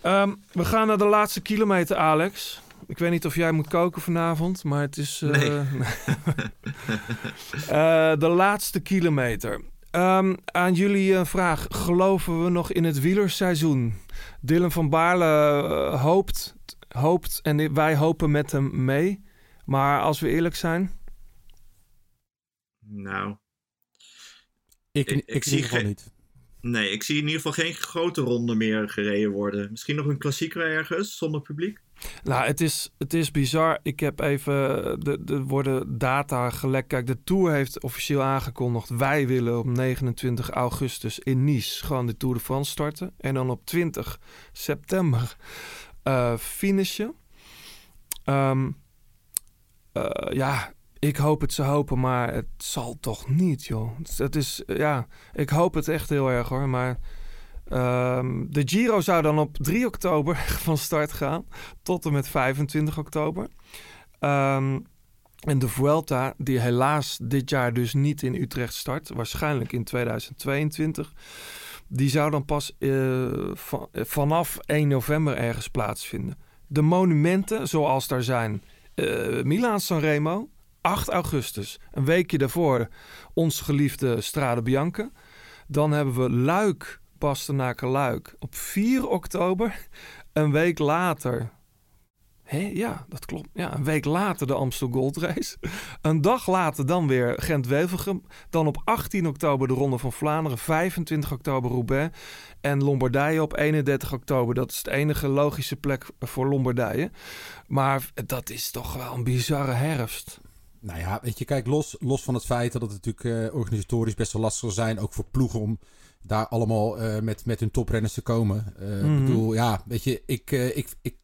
Ehm, we gaan naar de laatste kilometer, Alex. Ik weet niet of jij moet koken vanavond, maar het is. eh, Nee. [laughs] De laatste kilometer. Ehm, aan jullie een vraag. Geloven we nog in het wielerseizoen? Dylan van Baarle eh, hoopt, hoopt en wij hopen met hem mee. Maar als we eerlijk zijn, Nou, Ik, Ik- ik, zie geen- niet. Nee, ik zie in ieder geval geen grote ronde meer gereden worden. Misschien nog een klassieker ergens, zonder publiek. Nou, het is, het is bizar. Ik heb even. Er worden data gelekt. Kijk, de Tour heeft officieel aangekondigd. Wij willen op 29 augustus in Nice gewoon de Tour de France starten. En dan op 20 september eh finishen. Ehm, eh, ja, ik hoop het ze hopen, maar het zal toch niet, joh. Het is, ja, ik hoop het echt heel erg hoor. Maar ehm, de Giro zou dan op 3 oktober [laughs] van start gaan tot en met 25 oktober. Ehm, en de Vuelta, die helaas dit jaar dus niet in Utrecht start, waarschijnlijk in 2022, die zou dan pas eh, van- eh, vanaf 1 november ergens plaatsvinden. De monumenten, zoals daar zijn, eh Milaan Sanremo, 8 augustus, een weekje daarvoor, ons geliefde Strade Bianca. Dan hebben we Luik, Bastenaken Luik, op 4 oktober. Een week later. Hé, ja, dat klopt. Ja, een week later de Amstel Gold Race. Een dag later dan weer Gent-Wevelgem. Dan op 18 oktober de Ronde van Vlaanderen. 25 oktober Roubaix. En Lombardije op 31 oktober. Dat is de enige logische plek voor Lombardije. Maar dat is toch wel een bizarre herfst. Nou ja, weet je, kijk, los, los van het feit dat het natuurlijk eh, organisatorisch best wel lastig zal zijn, ook voor ploegen om daar allemaal eh, met, met hun toprenners te komen. Eh, Mhm. Ik bedoel, ja, weet je, ik, ik, ik,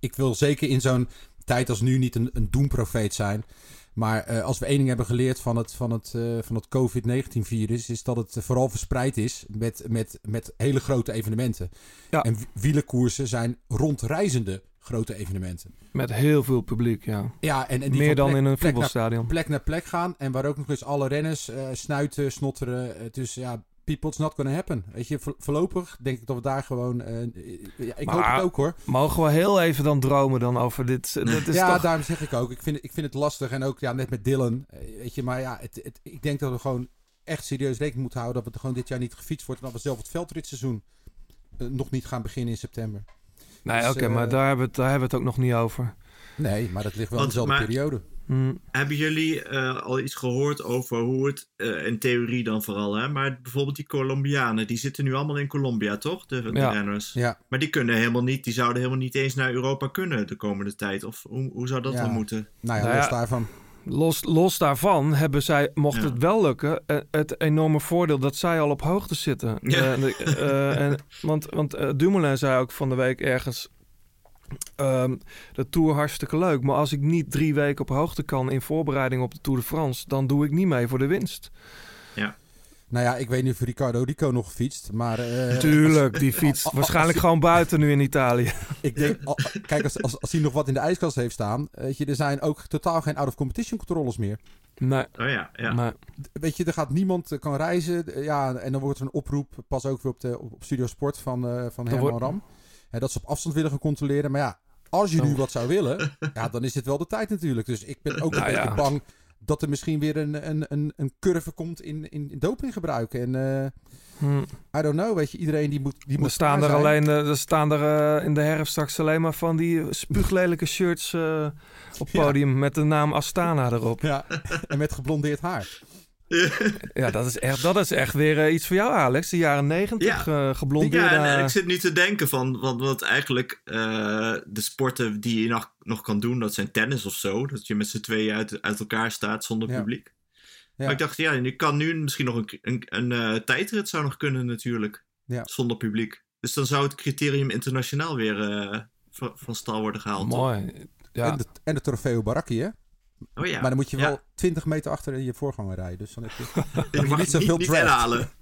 ik wil zeker in zo'n tijd als nu niet een, een doemprofeet zijn. Maar als we één ding hebben geleerd van het, van het, van het COVID-19-virus, is dat het vooral verspreid is met, met, met hele grote evenementen. Ja. En wi- wielerkoersen zijn rondreizende grote evenementen. Met heel veel publiek, ja. Ja, en, en die Meer dan plek- in een plek naar- voetbalstadion. plek naar plek gaan. En waar ook nog eens alle renners eh, snuiten, snotteren. Eh, Dus ja, people, it's not gonna happen. Weet je, vo- voorlopig denk ik dat we daar gewoon... eh, ja, ik hoop het ook hoor. Mogen we heel even dan dromen dan over dit? dit is ja, toch... daarom zeg ik ook. Ik vind, het- ik vind het lastig. En ook ja, net met Dylan. Weet je, maar ja, het, het, ik denk dat we gewoon echt serieus rekening moeten houden... dat we gewoon dit jaar niet gefietst wordt... en dat we zelf het veldritseizoen nog niet gaan beginnen in september. Nee, Dus, oké, eh, maar daar hebben, we het, daar hebben we het ook nog niet over. Nee, maar dat ligt wel Want- in dezelfde maar- periode. Hm. Hebben jullie eh, al iets gehoord over hoe het, eh, in theorie dan vooral, hè? Maar bijvoorbeeld die Colombianen, die zitten nu allemaal in Colombia, toch? De, de Ja. renners. Ja. Maar die kunnen helemaal niet, die zouden helemaal niet eens naar Europa kunnen de komende tijd. Of hoe, hoe zou dat Ja. dan moeten? Nou ja, Nou los ja, daarvan. Los, los daarvan hebben zij, mocht Ja. het wel lukken, eh, het enorme voordeel dat zij al op hoogte zitten. Ja. Eh, eh, en, want want Dumoulin zei ook van de week ergens, ehm, de Tour hartstikke leuk, maar als ik niet drie weken op hoogte kan in voorbereiding op de Tour de France, dan doe ik niet mee voor de winst. Nou ja, ik weet niet of Ricardo Rico nog fietst, maar... eh, Tuurlijk, die [laughs] fiets als- waarschijnlijk als- gewoon buiten nu in Italië. [laughs] Ik denk, kijk, als, als, als hij nog wat in de ijskast heeft staan, weet je, er zijn ook totaal geen out-of-competition controles meer. Nee. Oh ja, ja. Maar, Weet je, er gaat niemand eh, kan reizen. Ja, en dan wordt er een oproep, pas ook weer op, de, op, op Studio Sport van, eh van Herman wordt- Ram. Hè, dat ze op afstand willen gaan controleren. Maar ja, als je nu wat zou willen, ja, dan is dit wel de tijd natuurlijk. Dus ik ben ook een Nou beetje ja. bang dat er misschien weer een, een, een, een curve komt in, in, in dopinggebruik. En eh, hm. I don't know, weet je, iedereen die moet die Er moet staan er alleen eh, er staan er eh, in de herfst straks alleen maar van die spuuglelijke shirts eh, op [laughs] Ja. podium met de naam Astana erop. Ja, en met geblondeerd haar. [laughs] Ja, dat is echt, dat is echt weer eh, iets voor jou, Alex. De jaren negentig eh geblondeerde. Ja, en, en ik zit nu te denken van, want, want eigenlijk eh, de sporten die je nog, nog kan doen, dat zijn tennis of zo. Dat je met z'n tweeën uit, uit elkaar staat zonder Ja. publiek. Ja. Maar ik dacht, ja, je kan nu misschien nog een, een, een eh, tijdrit zou nog kunnen natuurlijk. Ja. Zonder publiek. Dus dan zou het criterium internationaal weer eh, van, van stal worden gehaald. Mooi. Ja. En de, en de Trofeo Baracchi, hè? Oh ja. Maar dan moet je Ja. wel 20 meter achter je voorganger rijden. Dus dan heb je, [laughs] niet zoveel niet inhalen. [laughs]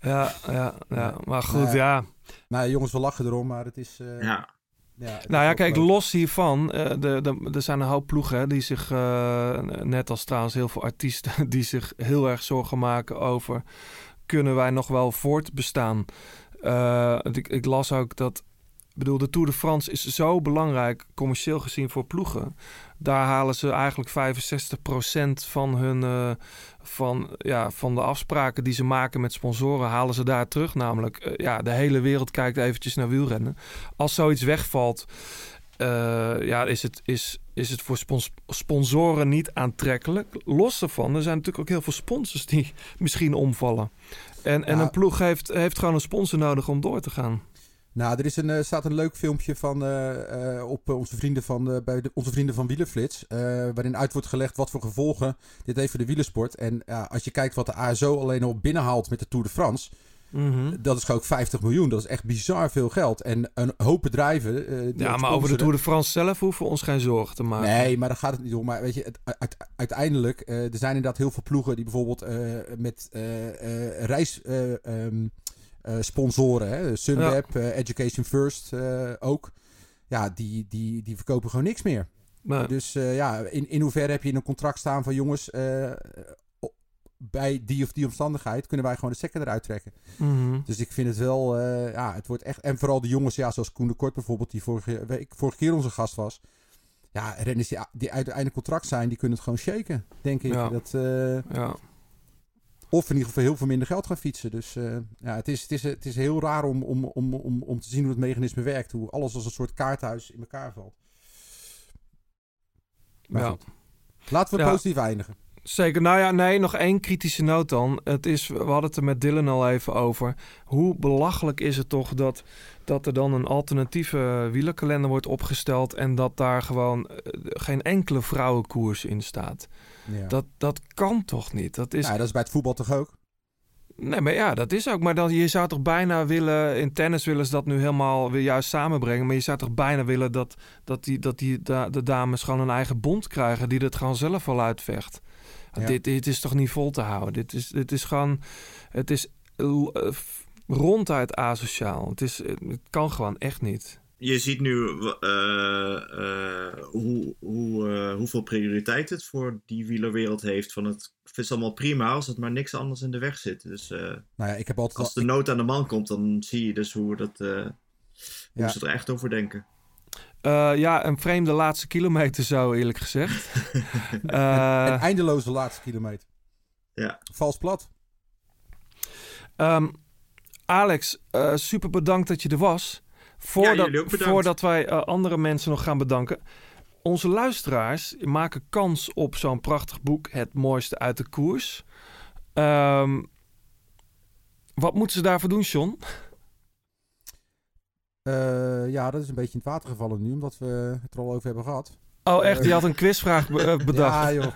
Ja, ja, ja. Maar goed, Nou ja. Nou, jongens, we lachen erom, maar het is... eh, Ja. ja, het Nou is ja, kijk, leuk. los hiervan, eh, de, de, er zijn een hoop ploegen hè, die zich, eh, net als trouwens heel veel artiesten, [laughs] die zich heel erg zorgen maken over, kunnen wij nog wel voortbestaan? Eh, ik, ik las ook dat, ik bedoel, de Tour de France is zo belangrijk, commercieel gezien, voor ploegen. Daar halen ze eigenlijk 65% van hun, eh, van, ja, van de afspraken die ze maken met sponsoren, halen ze daar terug. Namelijk, eh, ja, de hele wereld kijkt eventjes naar wielrennen. Als zoiets wegvalt, eh, ja, is het, is, is het voor spons- sponsoren niet aantrekkelijk. Los daarvan, er zijn natuurlijk ook heel veel sponsors die [laughs] misschien omvallen. En, en Ja. een ploeg heeft, heeft gewoon een sponsor nodig om door te gaan. Nou, er is een, eh, staat een leuk filmpje van, eh, eh, op onze vrienden van, bij de, onze vrienden van Wielerflits. eh, waarin uit wordt gelegd wat voor gevolgen dit heeft voor de wielersport. En als je kijkt wat de ASO alleen al binnenhaalt met de Tour de France. Mhm. Dat is gewoon ook 50 miljoen. Dat is echt bizar veel geld. En een hoop bedrijven. Ja, maar over de Tour de France zelf hoeven we ons geen zorgen te maken. Nee, maar daar gaat het niet om. Maar weet je, het, uit- uiteindelijk, er zijn inderdaad heel veel ploegen die bijvoorbeeld met reis eh, ehm, eh, sponsoren, hè, Sunweb, eh, Education First eh, ook. Ja, die, die, die verkopen gewoon niks meer. Nee. Dus eh, ja, in, in hoeverre heb je in een contract staan van jongens, eh, bij die of die omstandigheid kunnen wij gewoon de stekker eruit trekken. Mhm. Dus ik vind het wel, eh, ja, het wordt echt. En vooral de jongens, ja, zoals Koen de Kort bijvoorbeeld, die vorige, week, vorige keer onze gast was. Ja, renners die, die uiteindelijk contract zijn, die kunnen het gewoon shaken, denk ik. Ja. Dat, eh, Ja. Of in ieder geval heel veel minder geld gaan fietsen. Dus eh, ja, het is, het, is, het is heel raar om, om, om, om, om te zien hoe het mechanisme werkt. Hoe alles als een soort kaarthuis in elkaar valt. Maar Ja. goed. Laten we Ja. positief eindigen. Zeker. Nou ja, nee, nog één kritische noot dan. Het is, we hadden het er met Dylan al even over. Hoe belachelijk is het toch dat, dat er dan een alternatieve wielerkalender wordt opgesteld en dat daar gewoon eh, geen enkele vrouwenkoers in staat. Ja. Dat, dat kan toch niet? Dat is, Ja, dat is bij het voetbal toch ook? Nee, maar ja, dat is ook. Maar dan, je zou toch bijna willen... In tennis willen ze dat nu helemaal weer juist samenbrengen. Maar je zou toch bijna willen dat, dat, die, dat die, da- de dames gewoon een eigen bond krijgen... die dat gewoon zelf wel uitvecht. Ja. Dit, dit is toch niet vol te houden? Dit is, dit is gewoon... Het is eh, f- ronduit asociaal. Het, is, het kan gewoon echt niet. Je ziet nu eh, eh, hoe, hoe, eh, hoeveel prioriteit het voor die wielerwereld heeft. Van het, het allemaal prima als het maar niks anders in de weg zit. Dus eh, Nou ja, ik heb altijd als al- de nood aan de man komt, dan zie je dus hoe, dat, eh, hoe Ja. ze er echt over denken. Eh, ja, een vreemde laatste kilometer zo eerlijk gezegd. [laughs] Eh, Een eindeloze laatste kilometer. Ja. Vals plat. Ehm, Alex, eh, super bedankt dat je er was. Voordat, jullie ook bedankt. voordat wij eh, andere mensen nog gaan bedanken. Onze luisteraars maken kans op zo'n prachtig boek, Het Mooiste uit de Koers. Ehm, wat moeten ze daarvoor doen, John? Eh, ja, dat is een beetje in het water gevallen nu, omdat we het er al over hebben gehad. Oh, echt? Je had een quizvraag be- [laughs] bedacht. Ja, joh.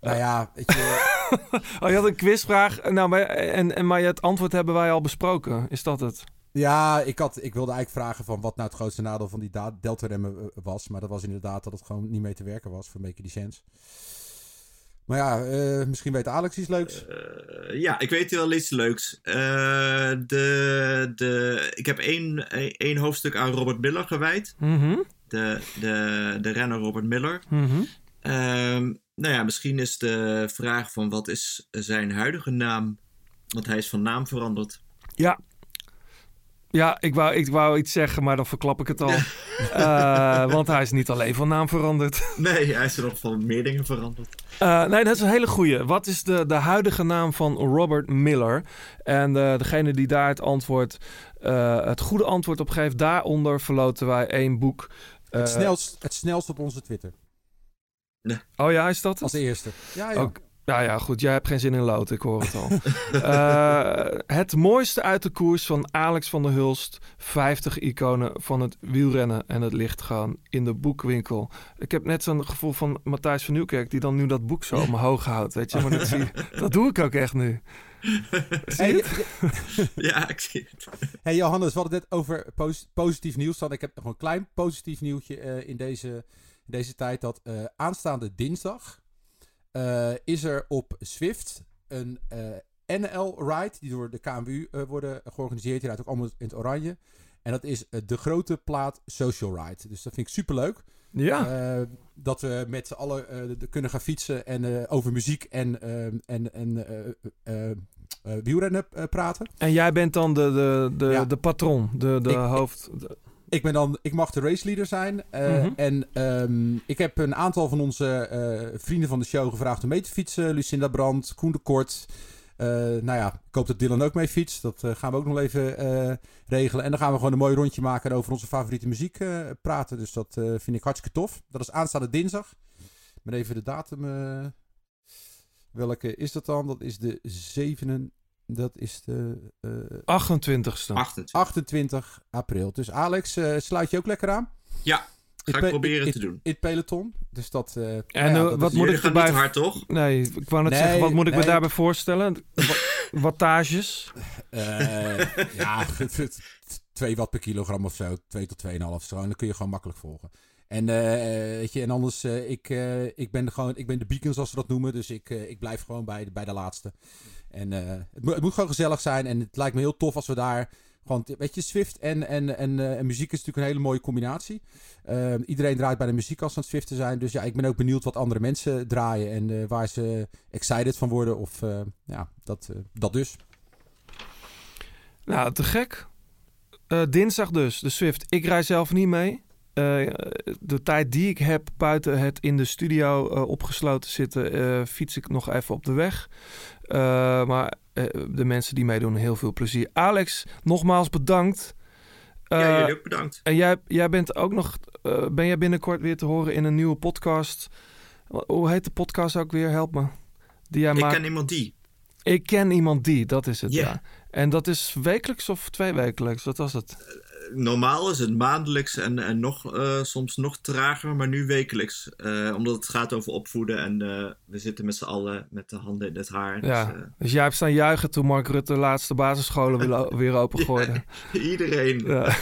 nou ja, weet je... [laughs] oh, je had een quizvraag, nou, maar, en, en, maar het antwoord hebben wij al besproken. Is dat het? Ja, ik, had, ik wilde eigenlijk vragen van wat nou het grootste nadeel van die da- delta-remmen eh, was. Maar dat was inderdaad dat het gewoon niet mee te werken was voor Make Any Sense. Maar ja, eh, misschien weet Alex iets leuks. Eh, ja, ik weet wel iets leuks. Eh, de, de, ik heb één, één hoofdstuk aan Robert Miller gewijd. Mhm. De, de, de renner Robert Miller. Mhm. Ehm, nou ja, misschien is de vraag van wat is zijn huidige naam? Want hij is van naam veranderd. Ja. Ja, ik wou, ik wou iets zeggen, maar dan verklap ik het al. [laughs] Eh, want hij is niet alleen van naam veranderd. Nee, hij is er nog van meer dingen veranderd. Eh, nee, dat is een hele goeie. Wat is de, de huidige naam van Robert Miller? En eh, degene die daar het antwoord, eh, het goede antwoord op geeft, daaronder verloten wij één boek. Het, snelst, het snelst op onze Twitter. Oh ja, is dat het? Als eerste. Ja, ja. Ook, ja, ja, goed. Jij hebt geen zin in lood, ik hoor het al. [laughs] Eh, het mooiste uit de koers van Alex van der Hulst. 50 iconen van het wielrennen. En het ligt gewoon in de boekwinkel. Ik heb net zo'n gevoel van Matthijs van Nieuwkerk... die dan nu dat boek zo omhoog houdt. Weet je, maar dat, zie [laughs] dat doe ik ook echt nu. [laughs] Zie je het? ja, ik zie het. Hey Johannes, we hadden het net over pos- positief nieuws. Dan. Ik heb nog een klein positief nieuwtje eh, in, deze, in deze tijd. Dat eh, aanstaande dinsdag eh, is er op Swift een eh, NL-ride. Die door de KMU worden georganiseerd. Die rijdt ook allemaal in het oranje. En dat is de grote plaat Social Ride. Dus dat vind ik superleuk. Ja. Dat we met z'n allen kunnen gaan fietsen en over muziek en, en, en wielrennen praten. En jij bent dan de, de, de, Ja. de patron, de, de Ik- hoofd... Ik, ben dan, ik mag de raceleader zijn. eh, Mhm. En ehm, ik heb een aantal van onze eh, vrienden van de show gevraagd om mee te fietsen. Lucinda Brandt, Koen de Kort. Eh, nou ja, ik hoop dat Dylan ook mee fietst. Dat gaan we ook nog even regelen. En dan gaan we gewoon een mooi rondje maken en over onze favoriete muziek praten. Dus dat vind ik hartstikke tof. Dat is aanstaande dinsdag. Ik ben even de datum. welke is dat dan? Dat is de 7. Dat is de eh, 28ste. 28 april. Dus Alex, eh, sluit je ook lekker aan? Ja, ga ik proberen te doen. In het peloton. Dus dat... eh, En nou ja, eh, dat wat is- moet Jullie ik erbij... hard, toch? Nee, ik wou net Nee, zeggen, wat moet ik me daarbij voorstellen? Wa- [laughs] Wattages? Eh, ja, [laughs] het- het- 2 watt per kilogram of zo. 2 tot 2,5 zo. En dan kun je gewoon makkelijk volgen. En, eh, weet je, en anders, eh, ik, eh, ik, ben gewoon, ik ben de beacon zoals ze dat noemen. Dus ik, ik blijf gewoon bij, de- bij de laatste. En het, moet, het moet gewoon gezellig zijn. En het lijkt me heel tof als we daar gewoon, weet je, Swift en, en, en, muziek is natuurlijk een hele mooie combinatie. Eh, iedereen draait bij de muziek als ze aan het Swiften zijn. Dus ja, ik ben ook benieuwd wat andere mensen draaien. En waar ze excited van worden. Of ja, dat, dat dus. Nou, te gek. Dinsdag dus, de Swift. Ik rij zelf niet mee. Eh, de tijd die ik heb buiten het in de studio eh, opgesloten zitten, eh, fiets ik nog even op de weg. Maar de mensen die meedoen, heel veel plezier. Alex, nogmaals bedankt. Ja, jullie ook bedankt. En jij, jij bent ook nog, ben jij binnenkort weer te horen in een nieuwe podcast? Hoe heet de podcast ook weer? Help me. Die jij Ik maakt. ken iemand die. Ik ken iemand die, dat is het. Ja. Ja. En dat is wekelijks of tweewekelijks? Wat was het? Normaal is het maandelijks en, en nog, eh, soms nog trager, maar nu wekelijks. Eh, omdat het gaat over opvoeden en eh, we zitten met z'n allen met de handen in het haar. Ja. Dus, eh, Dus jij hebt staan juichen toen Mark Rutte de laatste basisscholen [laughs] weer, opengooide. iedereen. Ja.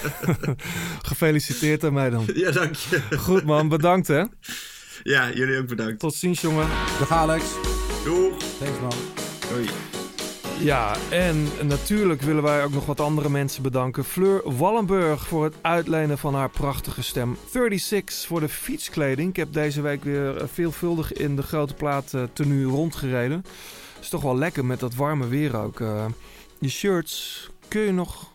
[laughs] Gefeliciteerd daarmee dan. Ja, dank je. Goed man, bedankt hè. Ja, jullie ook bedankt. Tot ziens jongen. Dag Alex. Doeg. Thanks man. Hoi. Ja, en natuurlijk willen wij ook nog wat andere mensen bedanken. Fleur Wallenburg voor het uitlenen van haar prachtige stem. 36 voor de fietskleding. Ik heb deze week weer eh, veelvuldig in de grote plaat eh, tenue rondgereden. Is toch wel lekker met dat warme weer ook. eh. je shirts kun je nog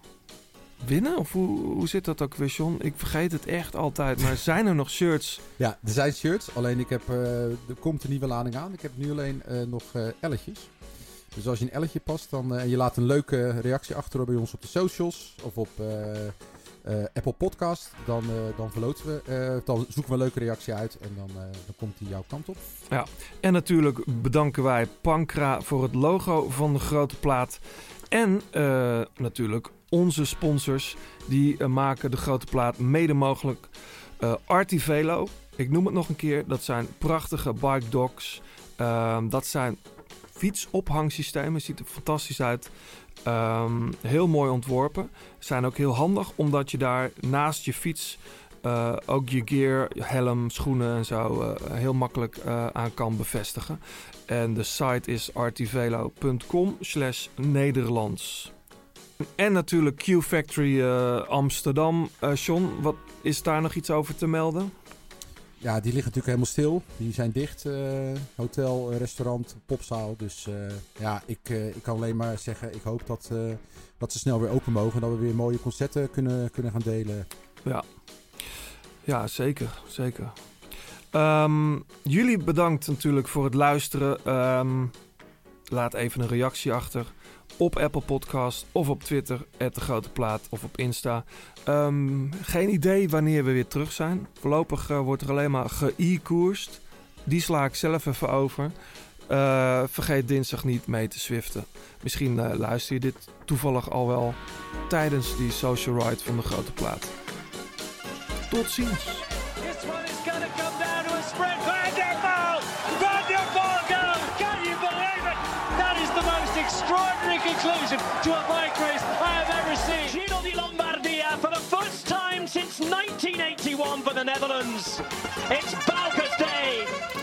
winnen? Of hoe, zit dat ook weer? Ik vergeet het echt altijd. Maar zijn er nog shirts? [laughs] Ja, er zijn shirts. Alleen ik heb, er komt een nieuwe lading aan. Ik heb nu alleen nog elletjes. Dus als je een elletje past dan, eh, en je laat een leuke reactie achter bij ons op de socials of op eh, eh, Apple Podcast, dan, dan verloten we, dan zoeken we een leuke reactie uit en dan, dan komt die jouw kant op. Ja, en natuurlijk bedanken wij Pankra voor het logo van de grote plaat. En natuurlijk onze sponsors, die maken de grote plaat mede mogelijk. Artivelo, ik noem het nog een keer, dat zijn prachtige bike dogs. Ehm, dat zijn fietsophangsystemen, ziet er fantastisch uit. Ehm, heel mooi ontworpen. Zijn ook heel handig, omdat je daar naast je fiets eh, ook je gear, helm, schoenen en zo eh, heel makkelijk eh, aan kan bevestigen. En de site is artivelo.com slash Nederlands. En natuurlijk Q Factory Amsterdam. John, wat is daar nog iets over te melden? Ja, die liggen natuurlijk helemaal stil. Die zijn dicht. eh, hotel, restaurant, popzaal. Dus eh, ja, ik, eh, ik kan alleen maar zeggen, ik hoop dat, dat ze snel weer open mogen. En dat we weer mooie concerten kunnen, kunnen gaan delen. Ja, ja zeker. zeker. Ehm, jullie bedankt natuurlijk voor het luisteren. Ehm, laat even een reactie achter op Apple Podcast of op Twitter, de Grote Plaat of op Insta. Ehm, geen idee wanneer we weer terug zijn. Voorlopig eh, wordt er alleen maar ge-e-koerst. Die sla ik zelf even over. Eh, vergeet dinsdag niet mee te swiften. Misschien eh, luister je dit toevallig al wel tijdens die social ride van de Grote Plaat. Tot ziens. To a bike race I have ever seen. Gino di Lombardia for the first time since 1981 for the Netherlands. It's Bauke's day.